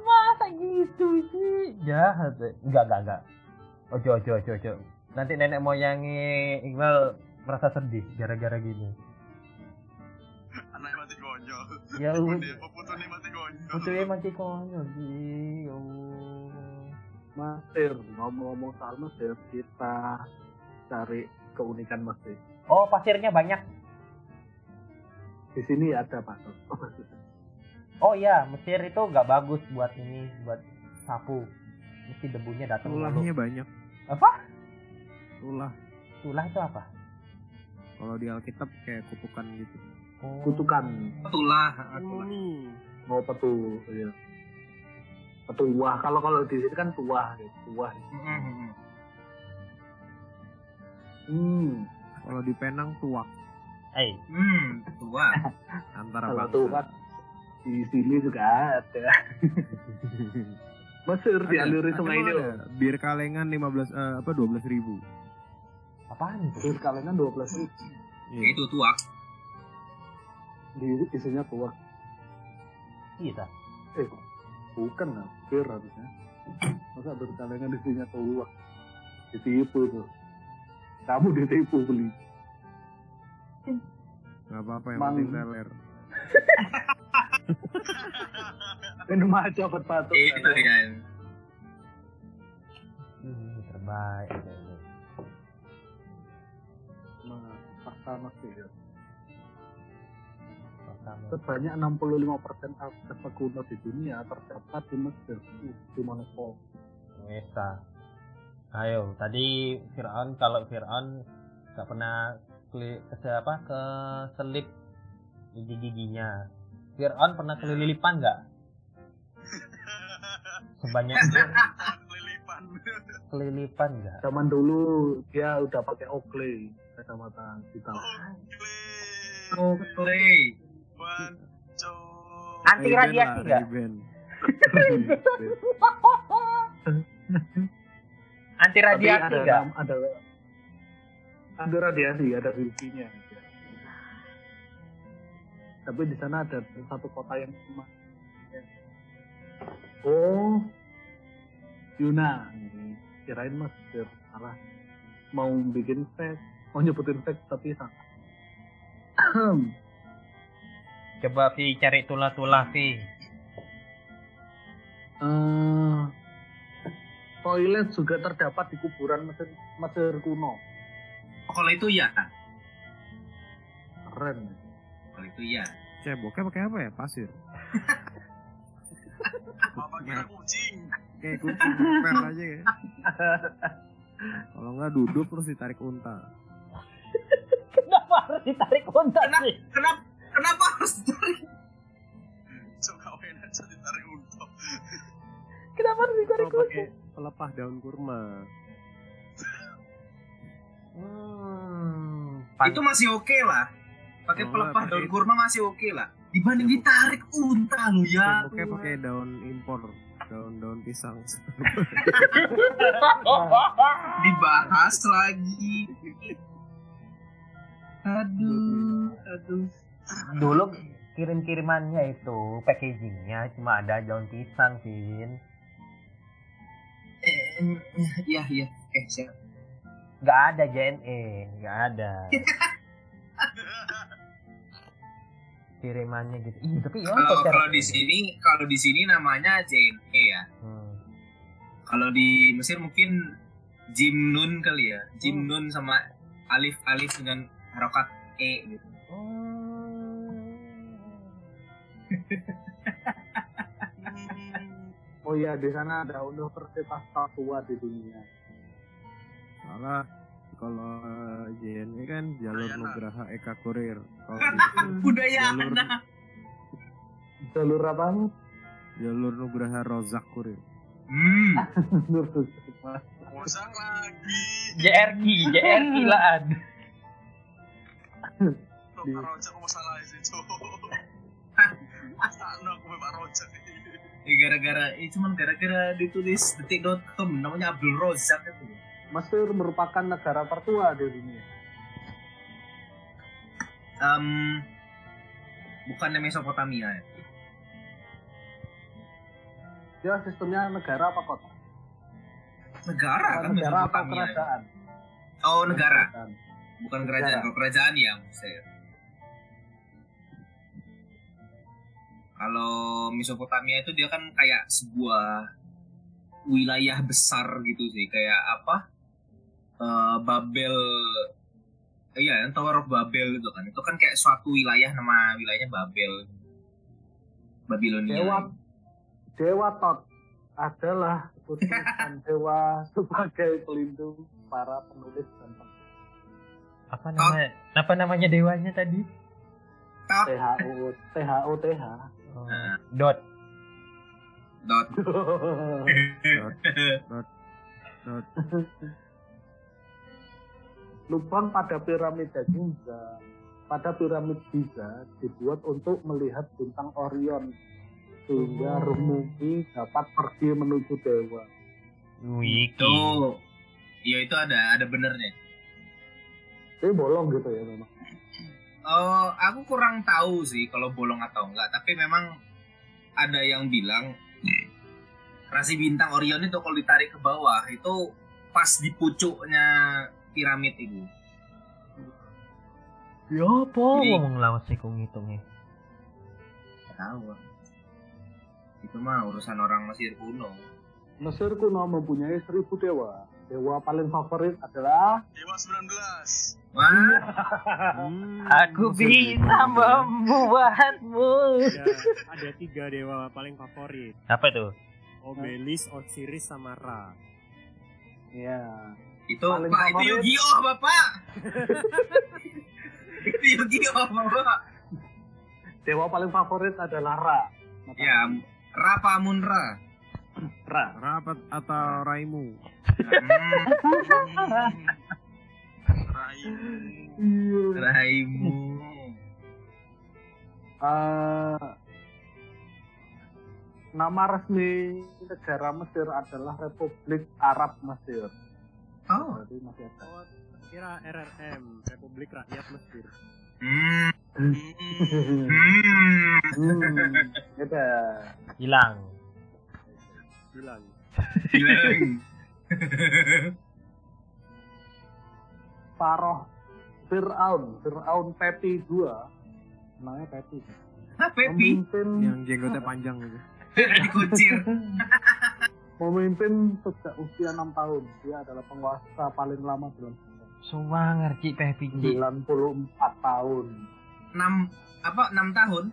Masa gitu sih? Jahat. Enggak, enggak, enggak. Ojo, ojo, ojo, ojo. Nanti nenek moyangi Iqbal merasa sedih gara-gara gini. Anak mati konyol. Ya putune mati konyol. Putri mati konyol sih. Ya. Masir, ngomong-ngomong soal Mesir, kita cari keunikan Mesir. Oh, pasirnya banyak. Di sini ada Pak. Oh iya, Mesir itu nggak bagus buat ini, buat sapu. Mesti debunya datang Tulahnya mulu. banyak. Apa? Tulah. Tulah itu apa? Kalau di Alkitab kayak kutukan gitu. Oh. Kutukan, Itulah. Mumi. mau petu, iya. Petuah, kalau kalau di sini kan tuah, gitu. tuah. Hmm. Hmm, Kalau di Penang tuak Eh, Hmm, tua. antara kalau tuah di sini juga ada. Mesir dialiri ada, sungai ini loh. Bir kalengan 15 eh, apa 12 ribu. Apaan itu? Mesir kalengan 12 ribu. Iya. Itu tua. Di isinya tuah. Kita. Eh, bukan lah, bir harusnya. Masa bir kalengan isinya tuah. Ditipu tuh. Kamu ditipu beli. Gak apa-apa yang Mang. penting teler. Minum aja obat batuk. Itu kan. Ini terbaik. Fakta Mesir. Pertama. Sebanyak 65% artefak kuno di dunia terdapat di Mesir. Di Monaco. Wesa. Ayo, tadi Fir'aun kalau Fir'aun nggak pernah keli, ke apa ke selip gigi giginya. Fir'aun pernah kelilipan nggak? Sebanyak itu Lilipan. kelilipan nggak? Zaman dulu dia udah pakai Oakley kacamata hitam. Play. Banco. Anti radiasi lah, nggak? Ray-Ban. Anti radiasi ada, nggak? ada ada radiasi, ada wifi-nya. Tapi di sana ada satu kota yang cuma Oh, Yunani. Kirain Mesir salah. mau bikin fact mau nyebutin fact tapi salah Coba Vi cari tulah-tulah Vi. Eh, toilet juga terdapat di kuburan Mesir, Mesir kuno. Kalau itu ya. Keren. Kalau itu ya. Ceboknya pakai apa ya? Pasir. Bapak kira kucing. Kayak kucing per aja ya. Kalau nggak duduk terus ditarik unta. Kenapa harus ditarik unta Kenapa? sih? Kenapa? Kenapa harus ditarik? Coba kawin aja ditarik untuk. Kenapa harus ditarik Kalau pakai pelepah daun kurma. Hmm. Itu masih oke lah. Pakai Oh, pelepah daun itu. kurma masih oke lah. Dibanding ditarik unta lu ya. Ceboknya pakai daun impor, daun-daun pisang. Dibahas lagi. Aduh, aduh. Dulu kirim-kirimannya itu packagingnya cuma ada daun pisang, Vin. Eh, iya iya. Eh, siap. Nggak ada JNE, nggak ada. Kirimannya gitu. Iya, tapi ya Kalau kalau di sini, kalau di sini namanya JNE ya. Hmm. Kalau di Mesir mungkin Jim Nun kali ya. Jim Hmm. Nun sama alif alif dengan harokat e gitu. Oh iya di sana ada universitas tertua di dunia. Salah. Kalau eh, JNE kan jalur. Nugraha Eka Kurir. Kalau Budaya jalur, anak. Jalur apa? jalur Nugraha Rozak Kurir. Hmm. Bosan lagi. JRI, JRI lah Tuh, Pak Rojak kok masalah sih. Anu aku Pak Rojak ini. Ya, gara-gara, eh, cuman gara-gara ditulis detik.com namanya Abdul Rozak itu. Mesir merupakan negara tertua di dunia. Em, bukannya Mesopotamia ya? Dia sistemnya negara apa kota? Negara Apa kan negara atau Mesopotamia. kerajaan? Oh negara, Kerajaan. Bukan kerajaan. Kalau kerajaan ya Mesir. Kalau Mesopotamia itu dia kan kayak sebuah wilayah besar gitu sih, kayak apa? Eh, Babel, iya, yang Tower of Babel itu kan, itu kan kayak suatu wilayah nama wilayahnya Babel, Babilonia. Dewa Dewa Tot adalah utusan dewa sebagai pelindung para penulis dan Apa namanya? Apa namanya dewanya tadi? THU THU TH. Oh, Nah. Dot. Dot. Dot. Lubang pada piramida Giza pada piramid Giza dibuat untuk melihat bintang Orion sehingga Oh. Rumugi dapat pergi menuju dewa. Wiki. itu, ya itu ada, ada benernya. Ini bolong gitu ya memang. Eh, aku kurang tahu sih kalau bolong atau enggak, tapi memang ada yang bilang rasi bintang Orion itu kalau ditarik ke bawah itu pas di pucuknya piramid itu. Ya apa ngomong lawas sih kung ngitungnya. Tahu. Itu mah urusan orang Mesir kuno. Mesir kuno mempunyai seribu dewa. Dewa paling favorit adalah Dewa 19. Wah, Hmm, Aku Mesir bisa membuatmu. Ada, ada tiga dewa paling favorit. Apa itu? Obelis, Osiris, sama Ra. ya itu Paling Pak, itu. Yu-Gi-Oh, Bapak. itu Yu-Gi-Oh, Bapak. dewa paling favorit adalah Ra. Ya, Rapa Munra. Ra. Ra atau Raimu? Hmm, Raimu. Raimu. Eh, nama resmi negara Mesir adalah Republik Arab Mesir. Oh. Jadi masih ada. Oh, kira RRM, Republik Rakyat Mesir. Hmm. Hmm. Hmm, beda. Hilang. paroh Fir'aun, Fir'aun Pepi gua. Namanya Pepi. Hah, Pepi? Memimpin... Yang jenggotnya panjang gitu. Dikucir. Memimpin sejak usia 6 tahun. Dia adalah penguasa paling lama dalam semua ngerti Pepi 94 tahun. 6 apa 6 tahun?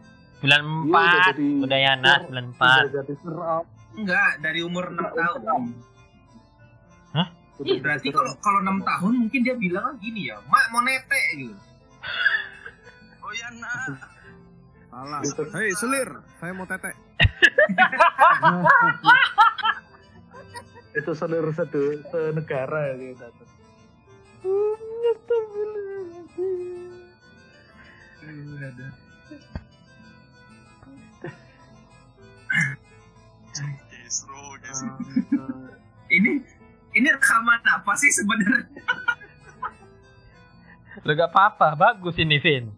Bulan iya, 4 udah, jadi, Udayana, bulan 4. Udah jadi Fir'aun. Enggak, dari umur 6 tahun. 6. Ih, jadi berarti kalau kalau 6 tahun mungkin dia bilang gini ya, "Mak mau nete" gitu. Oh iya nak. Salah. Gitu. Hei selir, saya mau tete. itu seluruh sede, senegara ya gitu. Kisro. Ini ini rekaman apa sih sebenarnya? Lu gak apa-apa, bagus ini Vin.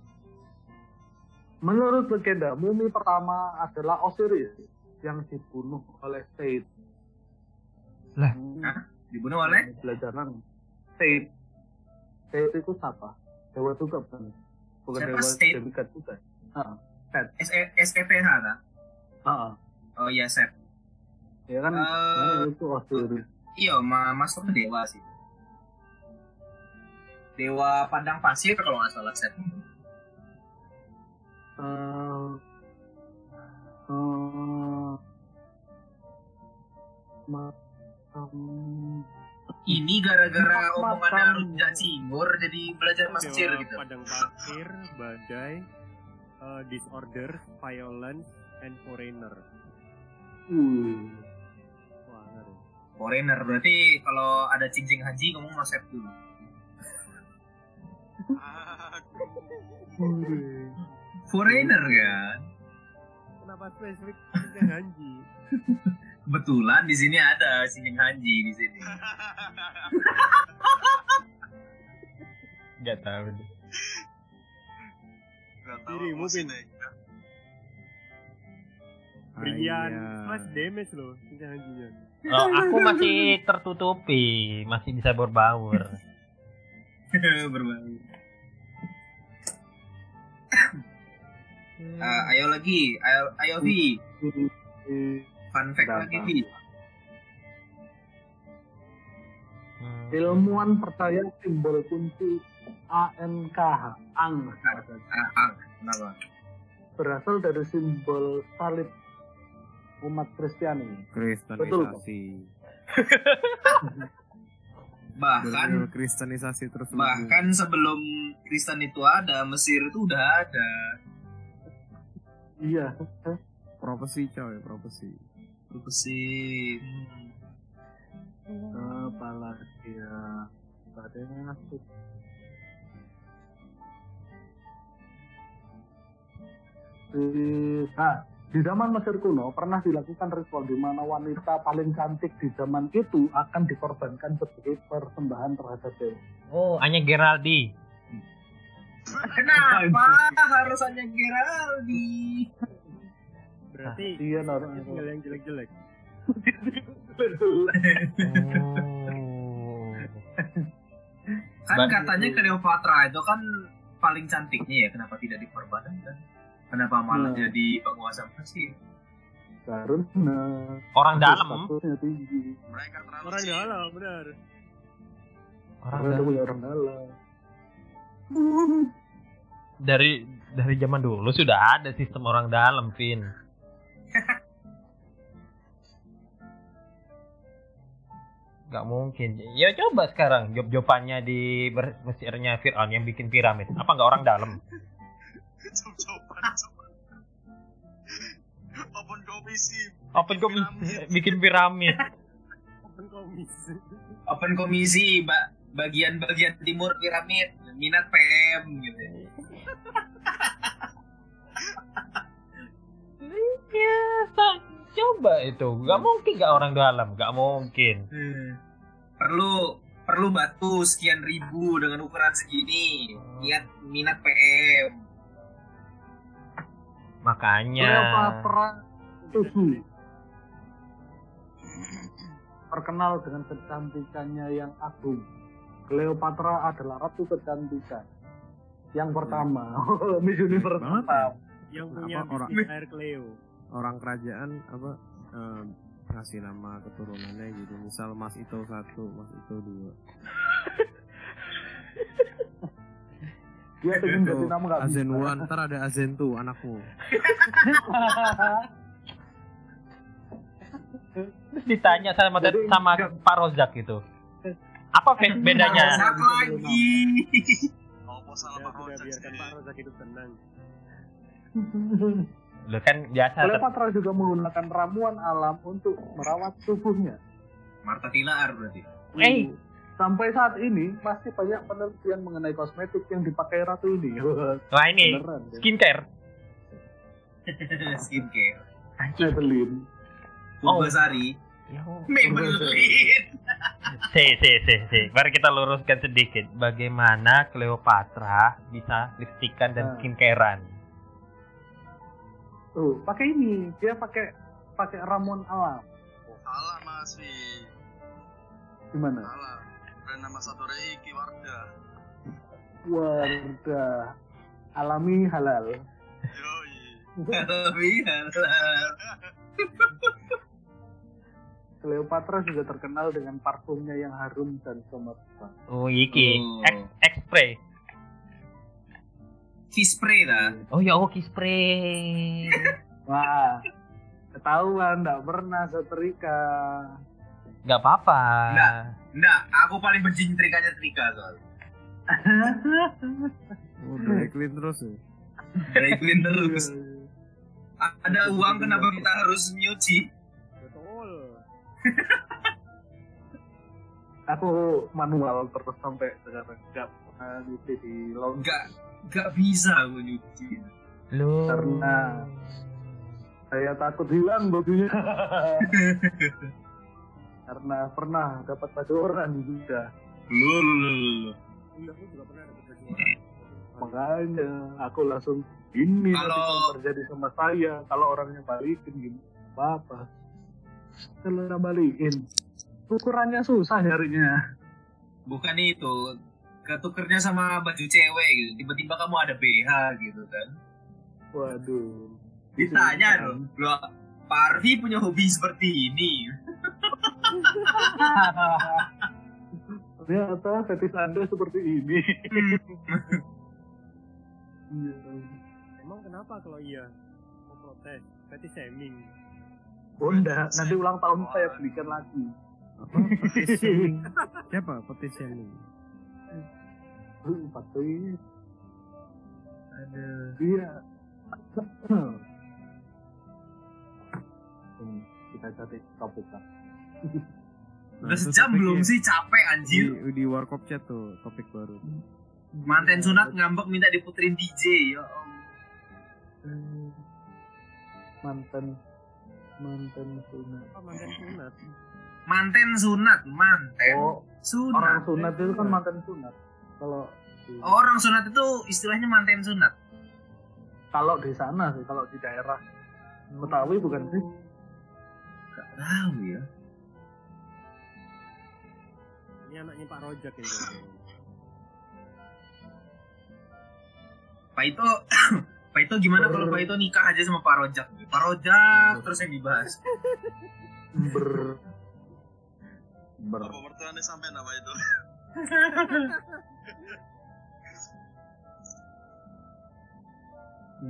Menurut legenda, mumi pertama adalah Osiris yang dibunuh oleh Seth. Lah. Hmm, Dibunuh oleh belajar nang Seth. Seth itu siapa? Dewa juga bukan? Bukan Siapa dewa Seth? demikian juga. S E S E T H kan? Heeh. Oh iya, Set. Ya kan? Namanya itu Osiris. Iya, ma masuk ke dewa sih. Dewa padang pasir kalau nggak salah Set. Eh, eh, ma- em, Ini gara-gara Makan. omongannya Rujak Cingur jadi belajar masjid gitu. Padang pasir, badai, eh, disorder, violence, and foreigner. wih. Foreigner berarti kalau ada cincin haji kamu mau set dulu. Foreigner kan? Kenapa spesifik Cincin Hanji? Kebetulan di sini ada cincin haji di sini. Gak tahu deh. Dirimu. Nek. Brilian Iya. plus iya. damage loh Cincin Hanjinya. Oh, aku masih tertutupi, masih bisa berbaur. Berbalik. Eh, ayo lagi, ayo, ayo Vi. Fun fact Udah, lagi. Vi. Hmm. Ilmuwan percaya simbol kunci ANKH ang Ah, ang, kenapa? berasal dari simbol salib umat Kristiani. Kristenisasi. Bahkan kristenisasi terus bahkan sebelum Kristen itu ada, Mesir itu udah ada. Iya. profesi coy, profesi. Mesir. Apalagi ya. Padahal aku di, nah, zaman Mesir kuno pernah dilakukan ritual di mana wanita paling cantik di zaman itu akan dikorbankan sebagai persembahan terhadap dewa. Oh, hanya Geraldi. Kenapa harus hanya Geraldi? Berarti Iya, Nor. tinggal yang jelek-jelek. Oh. Kan katanya Cleopatra itu kan paling cantiknya ya, kenapa tidak dikorbankan? Kenapa malah Hmm. jadi penguasa Mesir? Karena Orang dalam. tinggi. Mereka terlalu Orang dalam benar. Orang dalam. punya orang dalam. Dari dari zaman dulu sudah ada sistem orang dalam, Vin. Gak mungkin. Ya coba sekarang job-jobannya di ber- Mesirnya Fir'aun yang bikin piramid. Apa nggak orang dalam? Open komisi. Apa kok bikin piramid? Open komis. Open komisi ba- bagian-bagian timur piramid minat PM gitu. ya, tak- coba itu. Gak mungkin gak orang dalam. Gak mungkin. Perlu perlu batu sekian ribu dengan ukuran segini. Niat minat PM. Makanya. Cleopatra tujuh terkenal dengan kecantikannya yang agung. Cleopatra adalah ratu kecantikan. Yang pertama, Miss Universe. Ya. yang punya Apa, orang- air Cleo. Orang kerajaan apa eh, ngasih nama keturunannya gitu. Misal Mas Ito satu Mas Ito dua Dia pengen jadi Tuh, nama nggak bisa. Azen One ntar ada Azen tuh anakmu ditanya sama Jadi, sama. Pak Rozak gitu. Apa be- bedanya? Sak lagi. Apa salah ya Pak Rojak biarkan? Pak Rozak hidup tenang Lo kan biasa Cleopatra juga menggunakan ramuan alam untuk merawat tubuhnya. Marta Tilaar berarti. Eh. Sampai saat ini masih banyak penelitian mengenai kosmetik yang dipakai ratu ini. Wah ini Beneran. ya. skincare. Skincare. Maybelline. Oh. Purbasari. Yo. Maybelline. Si, si, si, si. Mari kita luruskan sedikit. Bagaimana Cleopatra bisa lipstikan dan Nah. skincarean? Tuh, pakai ini. Dia pakai pakai ramuan alam. Salah Mas Wi. Gimana? Nama satu Reiki Wardah. Wadah. Alami halal. Yoi. Tapi halal. Cleopatra juga terkenal dengan parfumnya yang harum dan gemerlap. Oh, iki. Oh. X, X-spray. Kiss spray lah. Oh ya, oh, spray. Wah, ketahuan nggak pernah setrika. Gak apa-apa. Nggak. Enggak, aku paling benci nyetrikanya trika soalnya. oh dry clean terus ya Dry clean terus. A- Ada uang kenapa kita harus nyuci? betul Aku manual terus sampai sekarang nggak pernah nyuci di laundry. Enggak, enggak bisa aku nyuci. Loh. Karena- Saya takut hilang bajunya. Karena pernah dapat baju orang juga. Lu lu lu lu, lu. Iya, aku juga pernah dapat Makanya aku langsung ini Kalau- terjadi sama saya kalau orangnya balikin gini apa apa kalau balikin ukurannya susah nyarinya Bukan itu. Ketukernya sama baju cewek gitu. Tiba-tiba kamu ada BH gitu kan. waduh Ditanya dong. Lu Pak Arfi punya hobi seperti ini. Ternyata fetis anda seperti ini. Iya. emang kenapa kalau iya? Mau protes? Fetish shaming. Oh enggak. Nanti ulang tahun saya belikan lagi. Apa? Shaming. Siapa? Fetish shaming. Pasti Aduh. iya. Hmm, kita cari topik kan Udah itu sejam belum sih? Capek di, anjir. di warkop chat tuh topik baru Manten sunat ngambek minta diputerin DJ ya. Allah. Mantan mantan sunat apa mantan sunat Manten sunat, manten oh orang sunat. sunat itu kan mantan sunat kalau di- Orang sunat itu istilahnya manten sunat. kalau di sana sih kalau di daerah Betawi bukan sih Gak tahu ya. Ini anaknya Pak Rojak ini Pak itu Pak itu gimana kalau Pak itu nikah aja sama Pak Rojak? Pak Rojak terus yang dibahas. ber ber Apa mertuanya sampai nama itu?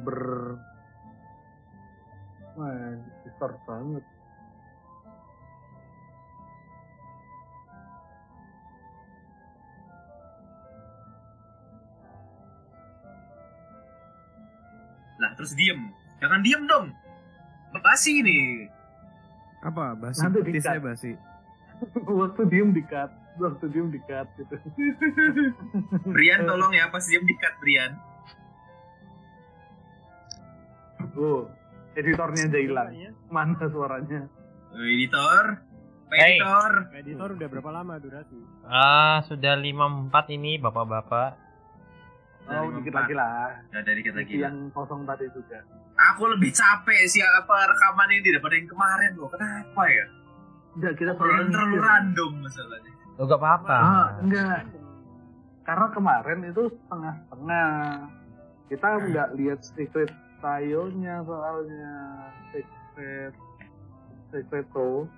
ber wah besar banget Lah terus diem. Jangan diem dong. Basi nih. apa basi Nanti dikat. basi waktu diem dikat waktu diem dikat gitu Brian tolong ya pas diem dikat Brian. oh editornya aja hilang Suaranya, mana suaranya Editor. Hey. Editor. editor udah berapa lama durasi Ah, sudah 54 ini Bapak-bapak. Oh dikit lagi lah Udah dari kita lagi. Yang kosong tadi juga Aku lebih capek sih apa rekaman ini daripada yang kemarin loh. Kenapa ya? enggak kita terlalu mikir. random masalahnya. Oh, gak apa-apa. ah enggak karena kemarin itu setengah-setengah kita nggak lihat secret tayonya soalnya secret secreto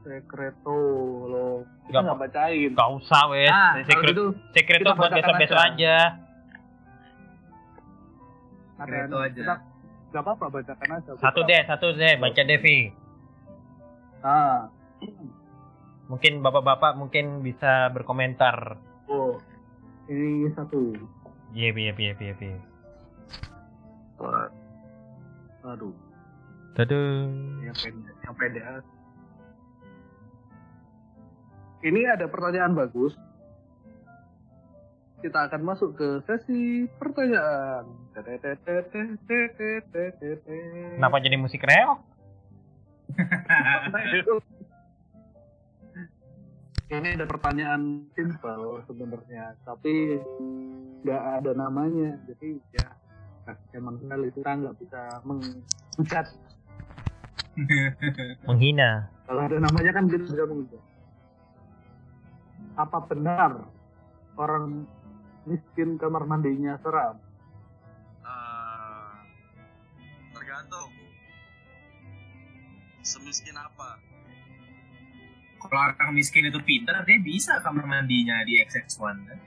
secreto loh kita Nggak- nggak bacain Gak usah wes. nah kalau secret secret kita tuh buat bacakan besok-besok aja. Ada Secreto aja. kita nggak apa-apa bacakan aja Satu deh, satu deh, baca Devi. nah Mungkin bapak-bapak mungkin bisa berkomentar. oh ini satu Iya, iya, iya, iya, iya. aduh Dadah. yang pendek yang pendek ah. ini ada pertanyaan bagus kita akan masuk ke sesi pertanyaan Kenapa jadi musik reok? ini ada pertanyaan simpel sebenarnya tapi nggak ada namanya jadi ya emang sekali kita nggak bisa menghujat Menghina. Kalau ada namanya kan kita bisa mengubah. Apa benar orang miskin kamar mandinya seram? Ah, tergantung semiskin apa Kalau orang miskin itu pinter, dia bisa kamar mandinya di XX1 kan?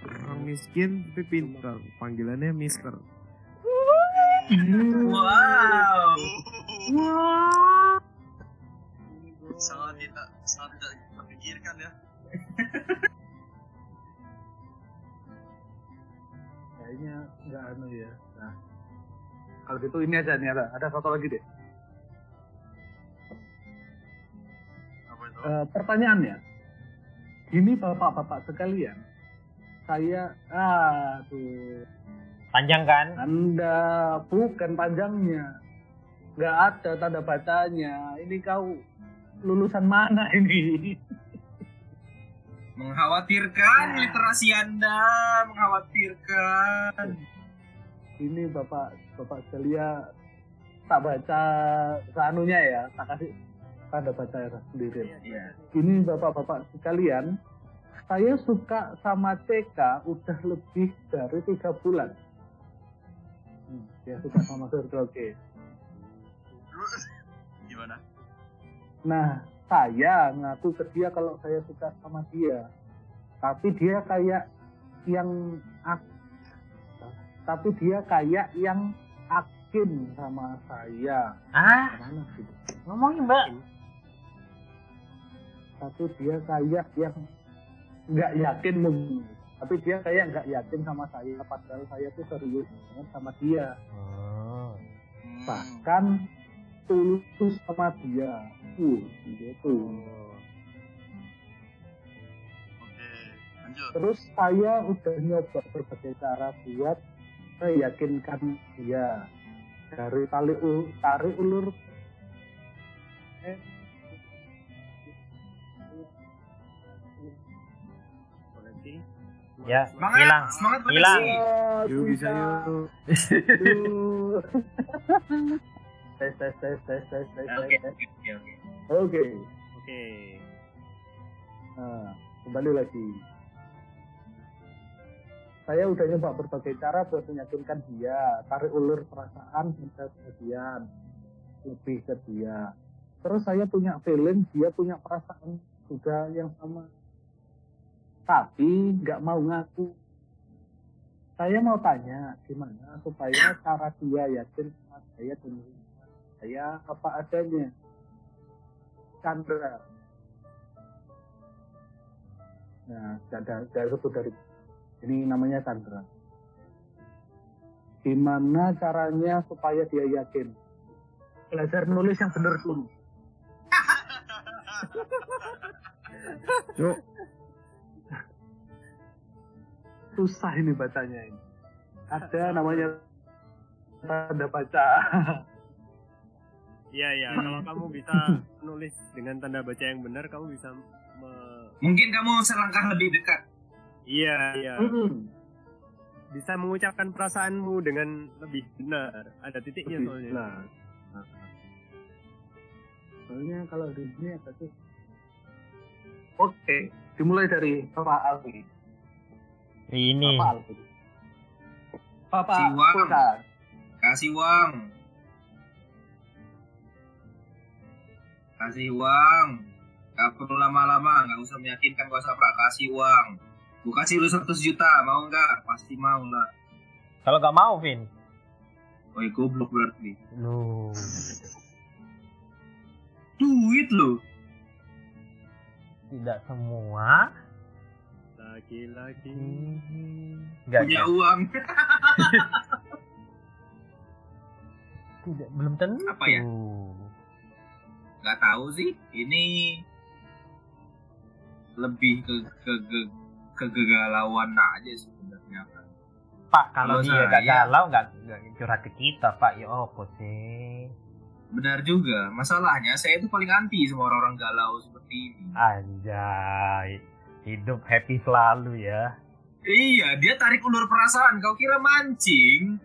Orang miskin tapi pintar. Panggilannya Mister. Wow. sangat tidak sangat tidak terpikirkan ya Kayaknya nggak anu ya. Nah, kalau gitu ini aja nih ada ada satu lagi deh. apa itu Eh, pertanyaannya, gini bapak-bapak sekalian, saya aduh Panjang kan? Anda bukan panjangnya. Nggak ada tanda bacanya. Ini kau lulusan mana ini? Mengkhawatirkan literasi Anda, mengkhawatirkan. Ini Bapak Bapak sekalian tak baca seanunya ya, tak kasih tanda baca ya sendiri. Iya. Ini Bapak-bapak sekalian, saya suka sama TK udah lebih dari tiga bulan. Hmm, dia suka sama Circle K. Nah, saya ngaku ke dia kalau saya suka sama dia. Tapi dia kayak yang ak- tapi dia kayak yang akin sama saya. Ah, Mana gitu? ngomongin mbak. Tapi dia kayak yang nggak yakin mungkin. Tapi dia kayak nggak yakin sama saya. Padahal saya tuh serius banget sama dia. Hmm. Bahkan tulus sama dia. Uh, gitu. oke lanjut Terus saya udah nyoba berbagai cara buat meyakinkan dia dari tali u, tarik ulur eh. Ya, Semangat, hilang. semangat Hilang. oh, Yuk bisa yuk. Tes tes tes tes tes tes Oke, oke, oke. Oke. Oke. Nah, kembali lagi. Saya udah nyoba berbagai cara buat meyakinkan dia, tarik ulur perasaan hingga kemudian lebih ke dia. Terus saya punya feeling dia punya perasaan juga yang sama. Tapi nggak mau ngaku. Saya mau tanya gimana supaya cara dia yakin sama saya dan saya apa adanya. Chandra. Nah, ada sebut dari ini namanya Chandra. Gimana caranya supaya dia yakin? Belajar nulis yang benar dulu. Cuk. Susah ini bacanya ini. Ada namanya tanda baca. Iya iya. Kalau kamu bisa nulis dengan tanda baca yang benar, kamu bisa me- Mungkin kamu selangkah lebih dekat. Iya iya. Mm-mm. Bisa mengucapkan perasaanmu dengan lebih benar. Ada titiknya Lebih- soalnya. Nah, soalnya kalau di sini agak sih oke dimulai dari Bapak Alfi Ini. Bapak Alfi Bapak Siwang. Kasih uang. Kasih uang. Gak perlu lama-lama, gak usah meyakinkan gua Sapra. Kasih uang. Gua kasih lu 100 juta, mau nggak? Pasti mau lah. Kalau nggak mau, Vin. Oh, ya goblok berarti. Lu. Duit lu. Tidak semua. Enggak. Punya uang. Tidak, belum tentu. Apa ya? Gak tahu sih. Ini lebih ke ke ke kegalauan aja sebenarnya kan. Pak, kalau Kalau dia gak saya- galau nggak nggak curhat ke kita, Pak. Ya apa sih? Benar juga. Masalahnya saya itu paling anti sama orang-orang galau seperti ini. Anjay. Hidup happy selalu ya. Iya, dia tarik ulur perasaan. Kau kira mancing?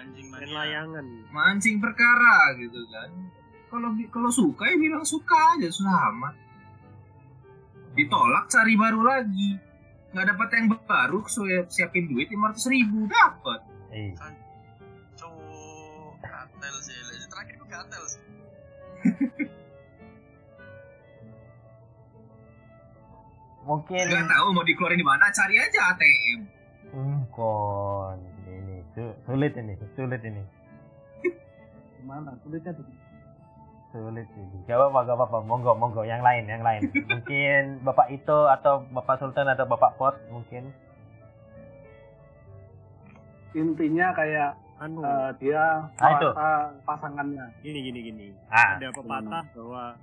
Mancing Main layangan. Mancing perkara gitu kan. Kalau kalau suka ya bilang suka aja sudah amat. Ditolak cari baru lagi. Nggak dapat yang baru, so siapin duit 500 ribu dapat. Eh, Cowok sih. Lagi Terakhir gue katel sih. mungkin Nggak tahu mau dikeluarin di mana, cari aja ATM. Hmm, kon sulit ini, sulit ini. gimana sulitnya tuh Sulit ini. Gak apa-apa, gak apa-apa. Monggo, monggo. Yang lain, yang lain. Mungkin Bapak Ito atau Bapak Sultan atau Bapak Pot mungkin. intinya kayak Anu, eh, dia Ah, itu. pasangannya gini gini gini. Ah, Ada pepatah bahwa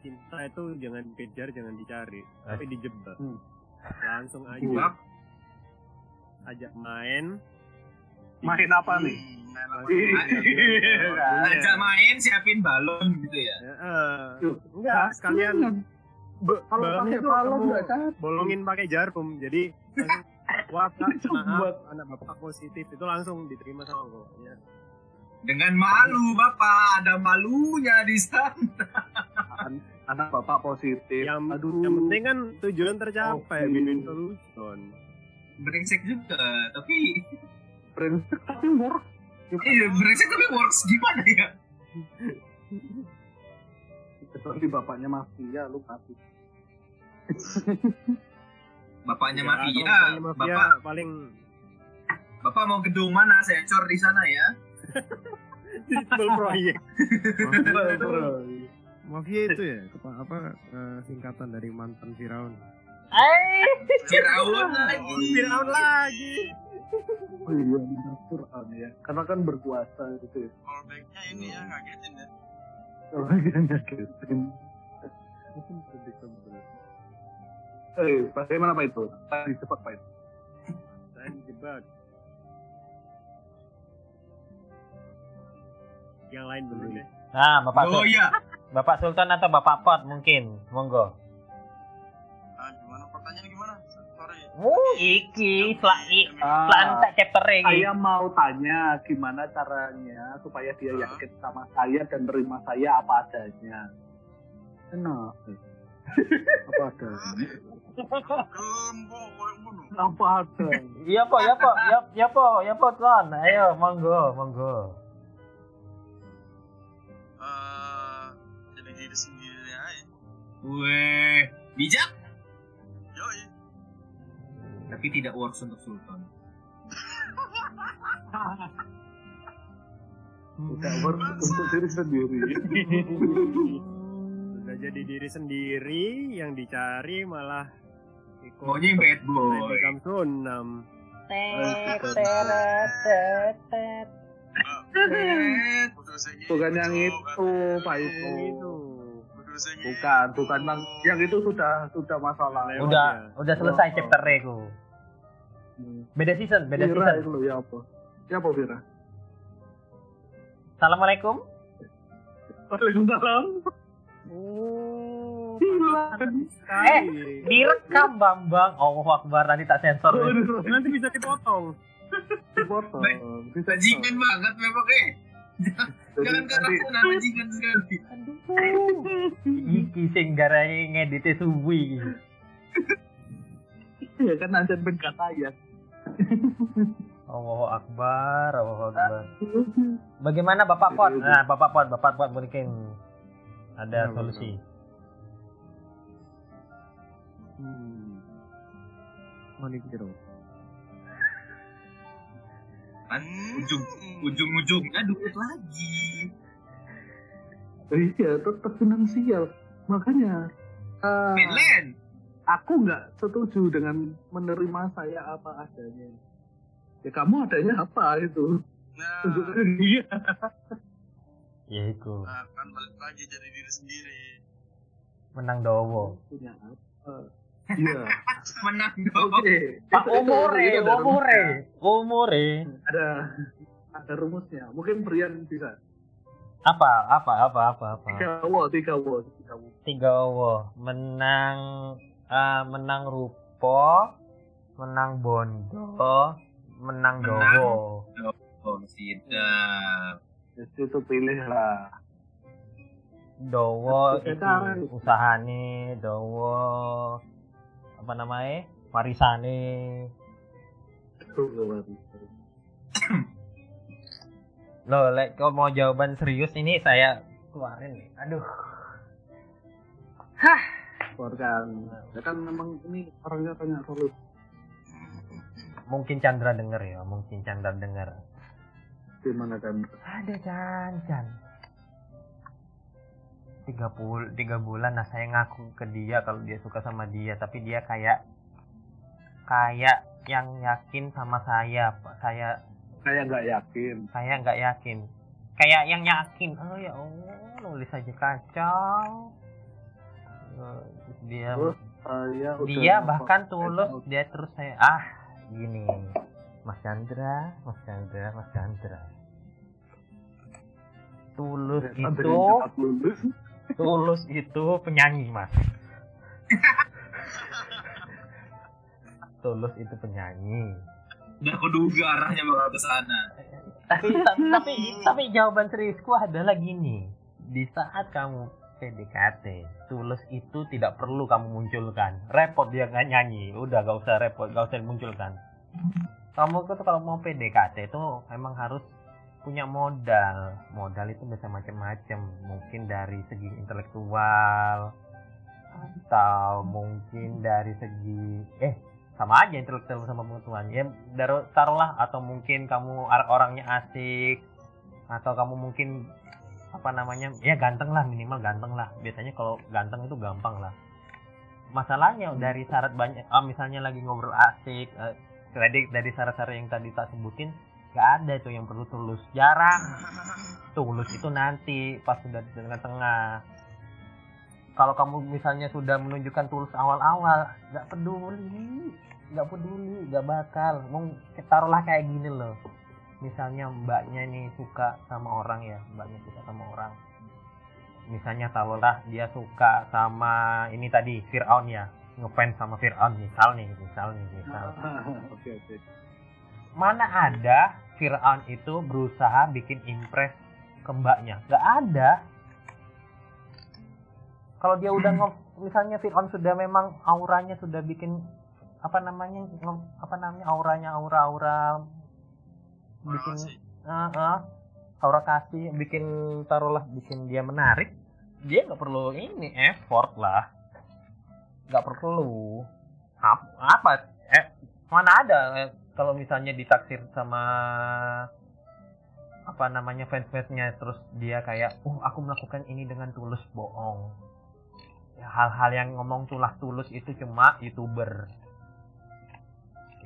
cinta itu jangan dikejar, jangan dicari, tapi dijebak. Hmm. Langsung aja Jebak. ajak main. Main apa nih Hmm, main apa? Iya. Aja main siapin balon gitu ya. Enggak, sekalian kalau pakai balon kamu nggak kan bolongin pakai jarum. Jadi wah maaf, Buat- anak bapak positif itu langsung diterima sama bapaknya. Dengan malu Bapak, ada malunya di sana. An- anak bapak positif Yang, aduh yang penting kan tujuan tercapai, Oke. win-win solution. Brengsek juga, tapi brengsek tapi work iya brengsek tapi works gimana ya? kecuali bapaknya mafia lu mati Bapaknya Ya, mafia, bapaknya mafia Bapak paling Bapak mau gedung mana? Saya cor di sana ya. proyek. Mafia itu ya apa, apa eh, singkatan dari mantan Firaun. Eh, Firaun lagi. Firaun lagi. Oh iya benar Quran ya karena kan berkuasa gitu ya Callbacknya ini ya ngagetin ya. kalau dia nyakitin eh bagaimana pak itu tadi cepat pak itu Saya dijebak. Yang lain belum ya. Nah, Bapak Oh Sul- iya, Bapak Sultan atau Bapak Pot mungkin. Monggo. Uh, iki setelah entek chapter iki. saya mau tanya gimana caranya supaya dia Hah? yakin sama saya dan terima saya apa adanya kenapa apa adanya apa adanya Iya po, ya po, ya, ya po, ya po tuan. Ayo, monggo, monggo. Eh, jadi diri sendiri aja. Weh, bijak. Tapi tidak works untuk Sultan. tidak work untuk diri sendiri Sudah jadi diri sendiri, yang dicari malah ikut Maunya yang bad boy. Beckham Sunam. Eh, Kudu sing bukan yang itu, pak itu bukan bukan bang yang itu sudah sudah masalah Udah, ya. udah selesai chapter ku. Beda season, beda Vira season. itu loh ya apa ya apa Vira Assalamualaikum. Waalaikumsalam Oh. Eh, direkam Bambang. Oh, Akbar nanti tak sensor. nih. nanti bisa dipotong. dipotong bisa Bajingan banget memang eh. Jangan nanti karena bajingan sekali. Iki sing garai ngedite suwi. ya kan ajan ben saya. Allahu Akbar, Allahu Akbar. Bagaimana Bapak Pot? Nah, Bapak Pot, Bapak Pot mungkin ada Kenapa, solusi. Hmm. Kan ujung ujung-ujungnya duit lagi. Iya, tetap finansial. Makanya eh, Finland. Aku nggak setuju dengan menerima saya apa adanya. Ya kamu adanya apa itu? Nah, Tunjukkan dia. Ya iku. nah, kan balik lagi jadi diri sendiri. Menang dowo. Punya apa? Iya. Menang. Pak Itu- itu- umure, itu ada umure, umure. Ada ada rumusnya. Mungkin Brian bisa. Apa? Apa? Apa? Apa? Apa? Tiga wo, tiga wo, tiga wo. Tiga wo. Menang eh, menang rupo, menang bondo, menang Menang. dowo. Oh, sidap. Jadi itu pilih lah. Dowo itu usahane, dowo apa namanya? Warisane. Loh, lek kau mau jawaban serius ini saya keluarin nih. Aduh. Keluarkan. Ya kan memang ini orangnya banyak solusi. Mungkin Chandra denger ya, mungkin Chandra denger. Gimana kan? Ada Chan, Chan. Tiga, pul tiga bulan, nah saya ngaku ke dia kalau dia suka sama dia, tapi dia kayak kayak yang yakin sama saya, Pak. Saya Saya nggak yakin. saya nggak yakin. Kayak yang yakin. Oh ya Allah, nulis aja kacau. Eh, dia Terus saya udah dia bahkan tulus dia terus saya ah gini Mas Chandra Mas Chandra Mas Chandra. Tulus itu tulus itu penyanyi mas. Tulus itu penyanyi. Udah kuduga arahnya bakal ke sana. tapi tapi tapi, tapi jawaban seriusku adalah gini. Di saat kamu PDKT tulus itu tidak perlu kamu munculkan. Repot dia nggak nyanyi. Udah gak usah repot gak usah munculkan kamu tuh kalau mau PDKT itu emang harus punya modal. Modal itu bisa macam-macam. Mungkin dari segi intelektual atau mungkin dari segi eh sama aja intelektual sama pengetahuan. Ya taruhlah. Atau mungkin kamu orangnya asik. Atau kamu mungkin apa namanya ya ganteng lah minimal ganteng lah. Biasanya kalau ganteng itu gampang lah. Masalahnya dari syarat banyak ah, misalnya lagi ngobrol asik eh, dari dari syarat-syarat yang tadi tak sebutin nggak ada tuh yang perlu tulus. Jarang. Tulus itu nanti pas sudah di tengah-tengah. Kalau kamu misalnya sudah menunjukkan tulus awal-awal nggak peduli nggak peduli nggak bakal. Mau taruhlah kayak gini loh misalnya mbaknya nih suka sama orang ya mbaknya suka sama orang. Misalnya taruhlah dia suka sama ini tadi Fir'aun ya ngefans sama Fir'aun misal nih misal nih misal. Oke oke. mana ada Fir'aun itu berusaha bikin impress ke mbaknya? Nggak ada. Kalau dia udah nge misalnya Fir'aun sudah memang auranya sudah bikin apa namanya apa namanya auranya aura-aura bikin. Ah, ah. aura kasih bikin taruhlah bikin dia menarik. Dia nggak perlu ini effort lah. Nggak perlu. Ap- apa? Eh mana ada eh, kalau misalnya ditaksir sama apa namanya fans-fansnya terus dia kayak oh aku melakukan ini dengan tulus bohong. Ya, hal-hal yang ngomong tulah tulus itu cuma youtuber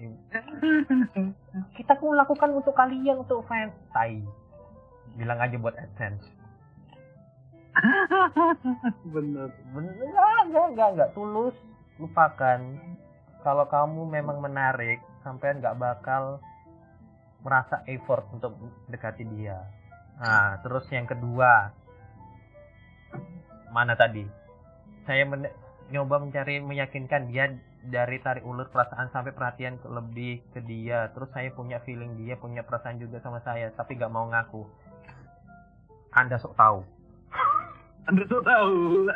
kita mau lakukan untuk kalian untuk fans. Tai. Bilang aja buat adsense. Bener. bener. Enggak enggak enggak enggak. Tulus. Lupakan. Kalau kamu memang menarik sampai nggak bakal merasa effort untuk dekati dia. Nah terus yang kedua. Mana tadi? Saya men- nyoba mencari meyakinkan dia dari tarik ulur perasaan sampai perhatian ke- lebih ke dia terus saya punya feeling dia punya perasaan juga sama saya tapi nggak mau ngaku Anda sok tahu. Anda tuh tahu.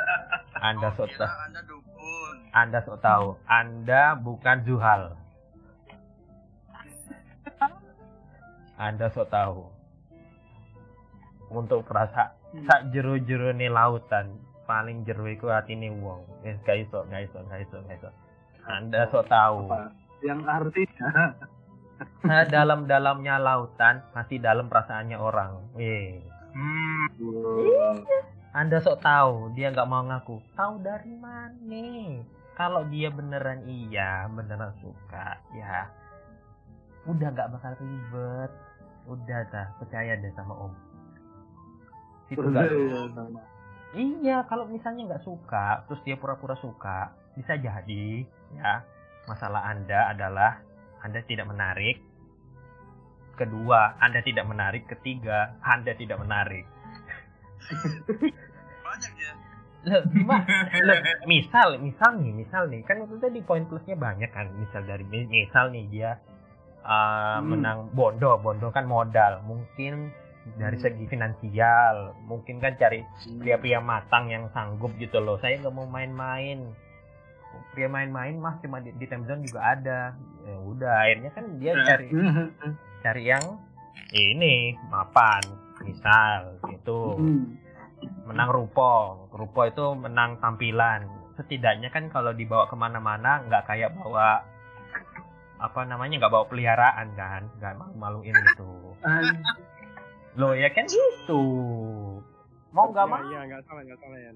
Anda sok Kira tahu. anda dukun. Anda sok tahu. Anda bukan Zuhal. Anda sok tahu. Untuk perasa sak jero-jero nih lautan paling jero iku atine wong. Wis gak iso, gak iso, gak iso, gak iso. Anda sok tahu. Apa? Yang artinya Nah, dalam-dalamnya lautan masih dalam perasaannya orang. Wih. Hmm. Anda sok tahu, dia nggak mau ngaku. Tahu dari mana? Kalau dia beneran iya, beneran suka, ya udah nggak bakal ribet. Udah dah, percaya deh sama Om. Itu sama. Iya, kalau misalnya nggak suka, terus dia pura-pura suka, bisa jadi, ya. Masalah Anda adalah Anda tidak menarik. Kedua, Anda tidak menarik. Ketiga, Anda tidak menarik. Banyak ya. Loh, misal, misal nih, misal nih, kan itu tadi poin plusnya banyak kan. Misal dari misal nih dia uh, Hmm. menang bondo, bondo kan modal. Mungkin dari Hmm. segi finansial, mungkin kan cari pria-pria matang yang sanggup gitu loh. Saya nggak mau main-main. Pria main-main mah cuma di, di time zone juga ada. Ya udah, akhirnya kan dia cari cari yang ini mapan, misal gitu. Hmm. menang rupo. Rupo itu menang tampilan. Setidaknya kan kalau dibawa ke mana-mana nggak kayak bawa apa namanya nggak bawa peliharaan kan. Nggak malu-maluin gitu. Loh ya kan gitu mau nggak mau? Iya, nggak salah, nggak salah ya.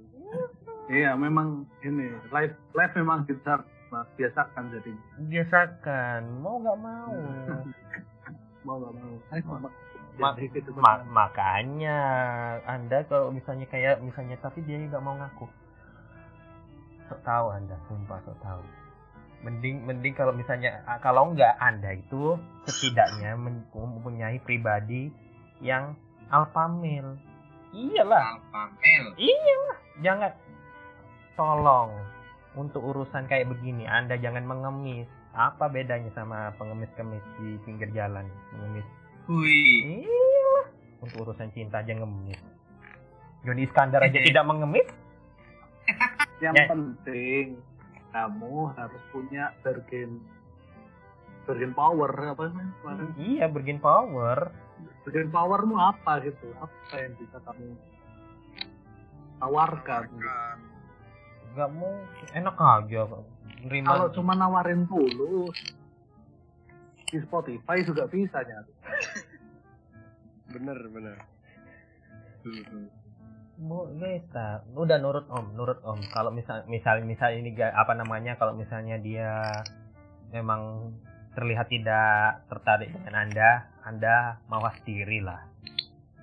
Iya, memang ini live live memang kita biasakan jadi biasakan. Mau nggak mau? Mau gak mau. Ma- Ma- Ma- kan. makanya anda kalau misalnya kayak misalnya tapi dia nggak mau ngaku. Sok tahu anda sumpah sok tahu. Mending mending kalau misalnya kalau nggak anda itu setidaknya mempunyai pribadi yang alpha male iyalah Alpamel. jangan tolong untuk urusan kayak begini anda jangan mengemis apa bedanya sama pengemis-kemis di pinggir jalan pengemis Wih. Iyalah. Untuk urusan cinta aja ngemis. Joni Iskandar aja tidak mengemis. Yang Ya. penting kamu harus punya bargain bargain power apa namanya? Iya, bergen power. Bargain powermu apa gitu? Apa yang bisa kamu tawarkan? Kan. Gak mau enak aja nerima. Kalau cuma nawarin tulus di Spotify juga bisa nyari. Bener, bener. Bu, bisa. Udah nurut Om, nurut Om. Kalau misal misal misal ini ga- apa namanya kalau misalnya dia memang terlihat tidak tertarik dengan Anda, Anda mawas diri lah.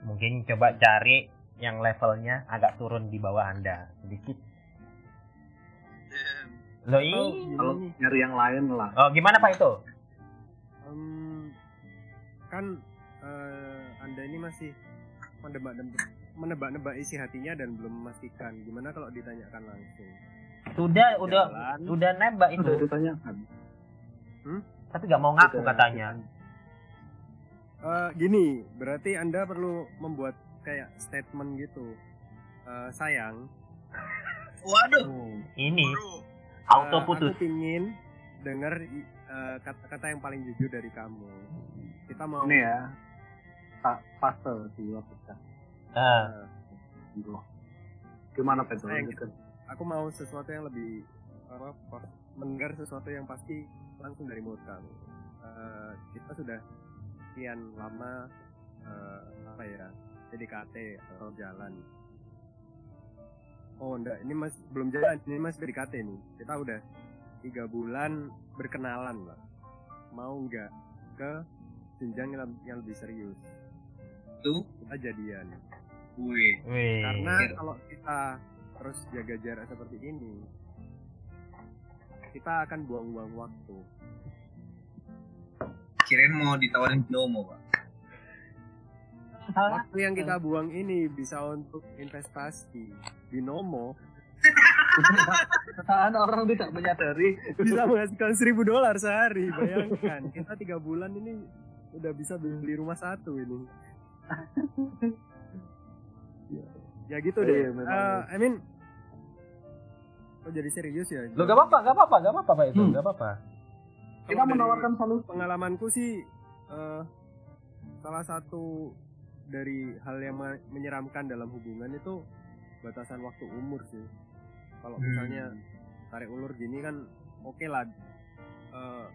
Mungkin coba cari yang levelnya agak turun di bawah Anda sedikit. Oh, ih. gini Kalau nyari yang lain lah. Oh, gimana Pak itu? Em, kan eh, anda ini masih menebak-nebak menebak-nebak isi hatinya dan belum memastikan gimana kalau ditanyakan langsung Sudah, udah Jalan. udah nembak Udah itu, ditanyakan. tapi nggak mau ngaku katanya. Eh, gini berarti anda perlu membuat kayak statement gitu Eh, sayang Waduh. Hmm. Ini Bro. auto eh, putus. aku pingin dengar eh, kata-kata yang paling jujur dari kamu kita mau Ini ya. Tak fase di waktu kita. Ah, eh, Gimana Pedro? Gitu. aku mau sesuatu yang lebih apa mendengar sesuatu yang pasti langsung dari mulut kamu Eh, kita sudah sekian lama eh, apa ya PDKT atau jalan oh enggak ini mas belum jalan ini mas PDKT nih kita udah tiga bulan berkenalan lah mau nggak ke jenjang yang, yang lebih serius Tuh. kita jadian Wih. wih. karena kalau kita terus jaga jarak seperti ini kita akan buang-buang waktu Kirain mau ditawarin Jomo, Pak. waktu yang kita buang ini bisa untuk investasi binomo Kesalahan orang tidak menyadari. bisa menghasilkan seribu dolar sehari bayangkan kita tiga bulan ini udah bisa beli rumah satu ini ya gitu deh iya, memang. Eh, I mean oh jadi serius ya Lo gak apa-apa, gak apa-apa, gak apa-apa Pak itu, Hmm. gak apa-apa. Kita menawarkan solusi. pengalamanku sih eh, salah satu dari hal yang me- menyeramkan dalam hubungan itu batasan waktu umur sih kalau Hmm. misalnya tarik ulur gini kan oke lah Eh,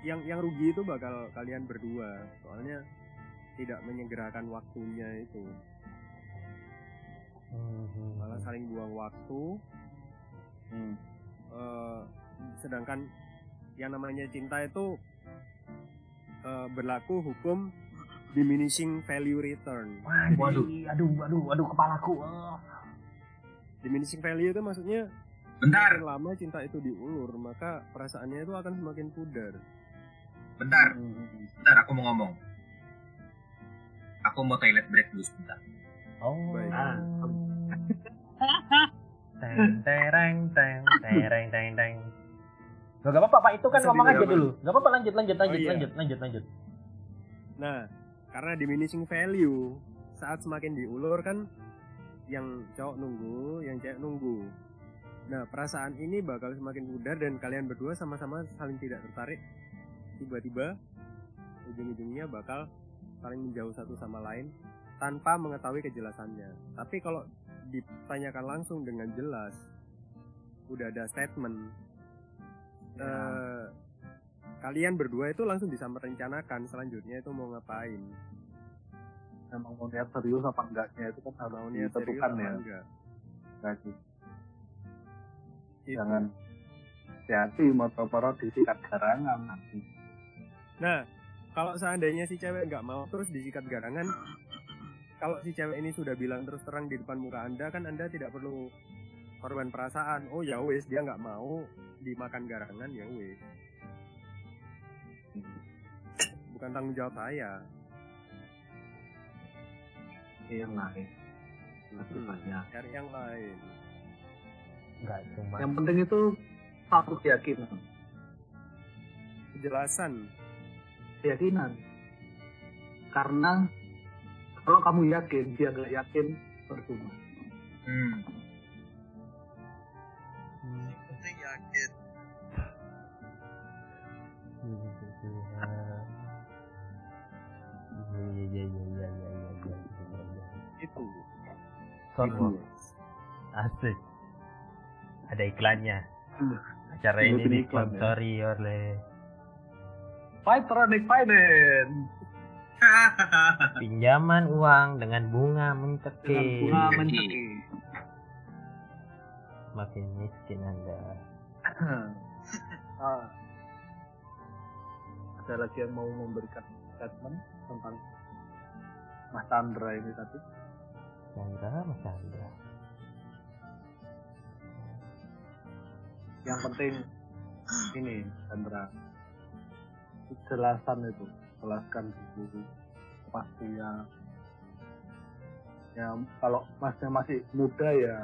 yang yang rugi itu bakal kalian berdua soalnya tidak menyegerakan waktunya itu malah saling buang waktu Hmm. Eh, sedangkan yang namanya cinta itu eh, berlaku hukum diminishing value return. Waduh, aduh, aduh, aduh, kepalaku. Oh. Diminishing value itu maksudnya Bentar, semakin lama cinta itu diulur, maka perasaannya itu akan semakin pudar. bentar, Hmm. bentar aku mau ngomong. Aku mau toilet break dulu sebentar. Oh. Baik. Ah. Teng tereng teng tereng teng teng. Gak apa-apa Pak, itu kan Bisa ngomong aja dulu. Gak apa-apa lanjut lanjut lanjut iya. lanjut lanjut lanjut. Nah, karena diminishing value saat semakin diulur kan yang cowok nunggu, yang cewek nunggu. Nah, perasaan ini bakal semakin pudar dan kalian berdua sama-sama saling tidak tertarik. Tiba-tiba ujung-ujungnya bakal saling menjauh satu sama lain tanpa mengetahui kejelasannya. Tapi kalau ditanyakan langsung dengan jelas, udah ada statement. Eh, kalian berdua itu langsung bisa merencanakan selanjutnya itu mau ngapain. Emang mau niat serius apa enggaknya itu kan harus Mau niat serius apa ya. enggak. Gaji. Gitu. Jangan hati-hati motor disikat garangan nanti. Nah, kalau seandainya si cewek nggak mau terus disikat garangan, kalau si cewek ini sudah bilang terus terang di depan muka anda kan anda tidak perlu korban perasaan. Oh ya wes dia nggak mau dimakan garangan ya wes. Bukan tanggung jawab saya. Iya lain. Lebih Hmm, banyak. Cari yang lain. Enggak cuma. Yang penting itu satu keyakinan. Kejelasan. Keyakinan. Karena kalau kamu yakin, dia nggak yakin, percuma. Hmm. Penting yakin. Iya iya iya iya iya iya iya. Itu. Soundwork. Asik. Ada iklannya. Hmm. Acara Ini ya. disponsori oleh Fightronic Finance. pinjaman uang dengan bunga Dengan mencekik. bunga Mencekik. mencekik. Makin miskin Anda. Ah. Ada lagi yang mau memberikan statement tentang Mas Chandra ini tadi? Chandra, Mas Chandra. Yang penting ini Chandra kejelasan itu jelaskan dulu kepastian ya kalau masnya masih muda ya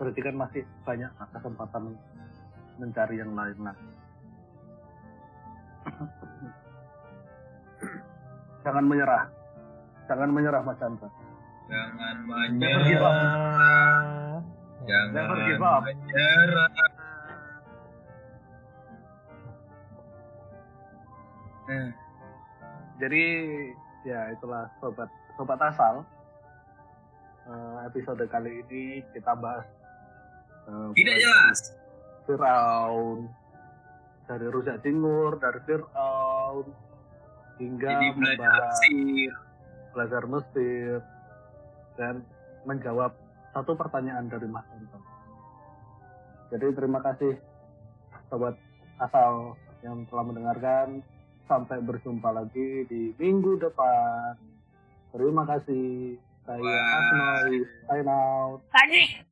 berarti kan masih banyak kesempatan mencari yang lain lah jangan menyerah jangan menyerah Mas Chandra Jangan menyerah. Jangan menyerah. Eh, jadi ya itulah sobat sobat asal Eh, episode kali ini kita bahas eh, Tidak jelas. Firaun dari Rujak Cingur dari Firaun hingga Jadi belajar membahas tafsir. belajar Mesir dan menjawab satu pertanyaan dari Mas Anton. Jadi terima kasih sobat asal yang telah mendengarkan. Sampai berjumpa lagi di minggu depan. Terima kasih. Saya. Asnoy. Sign out. Tadi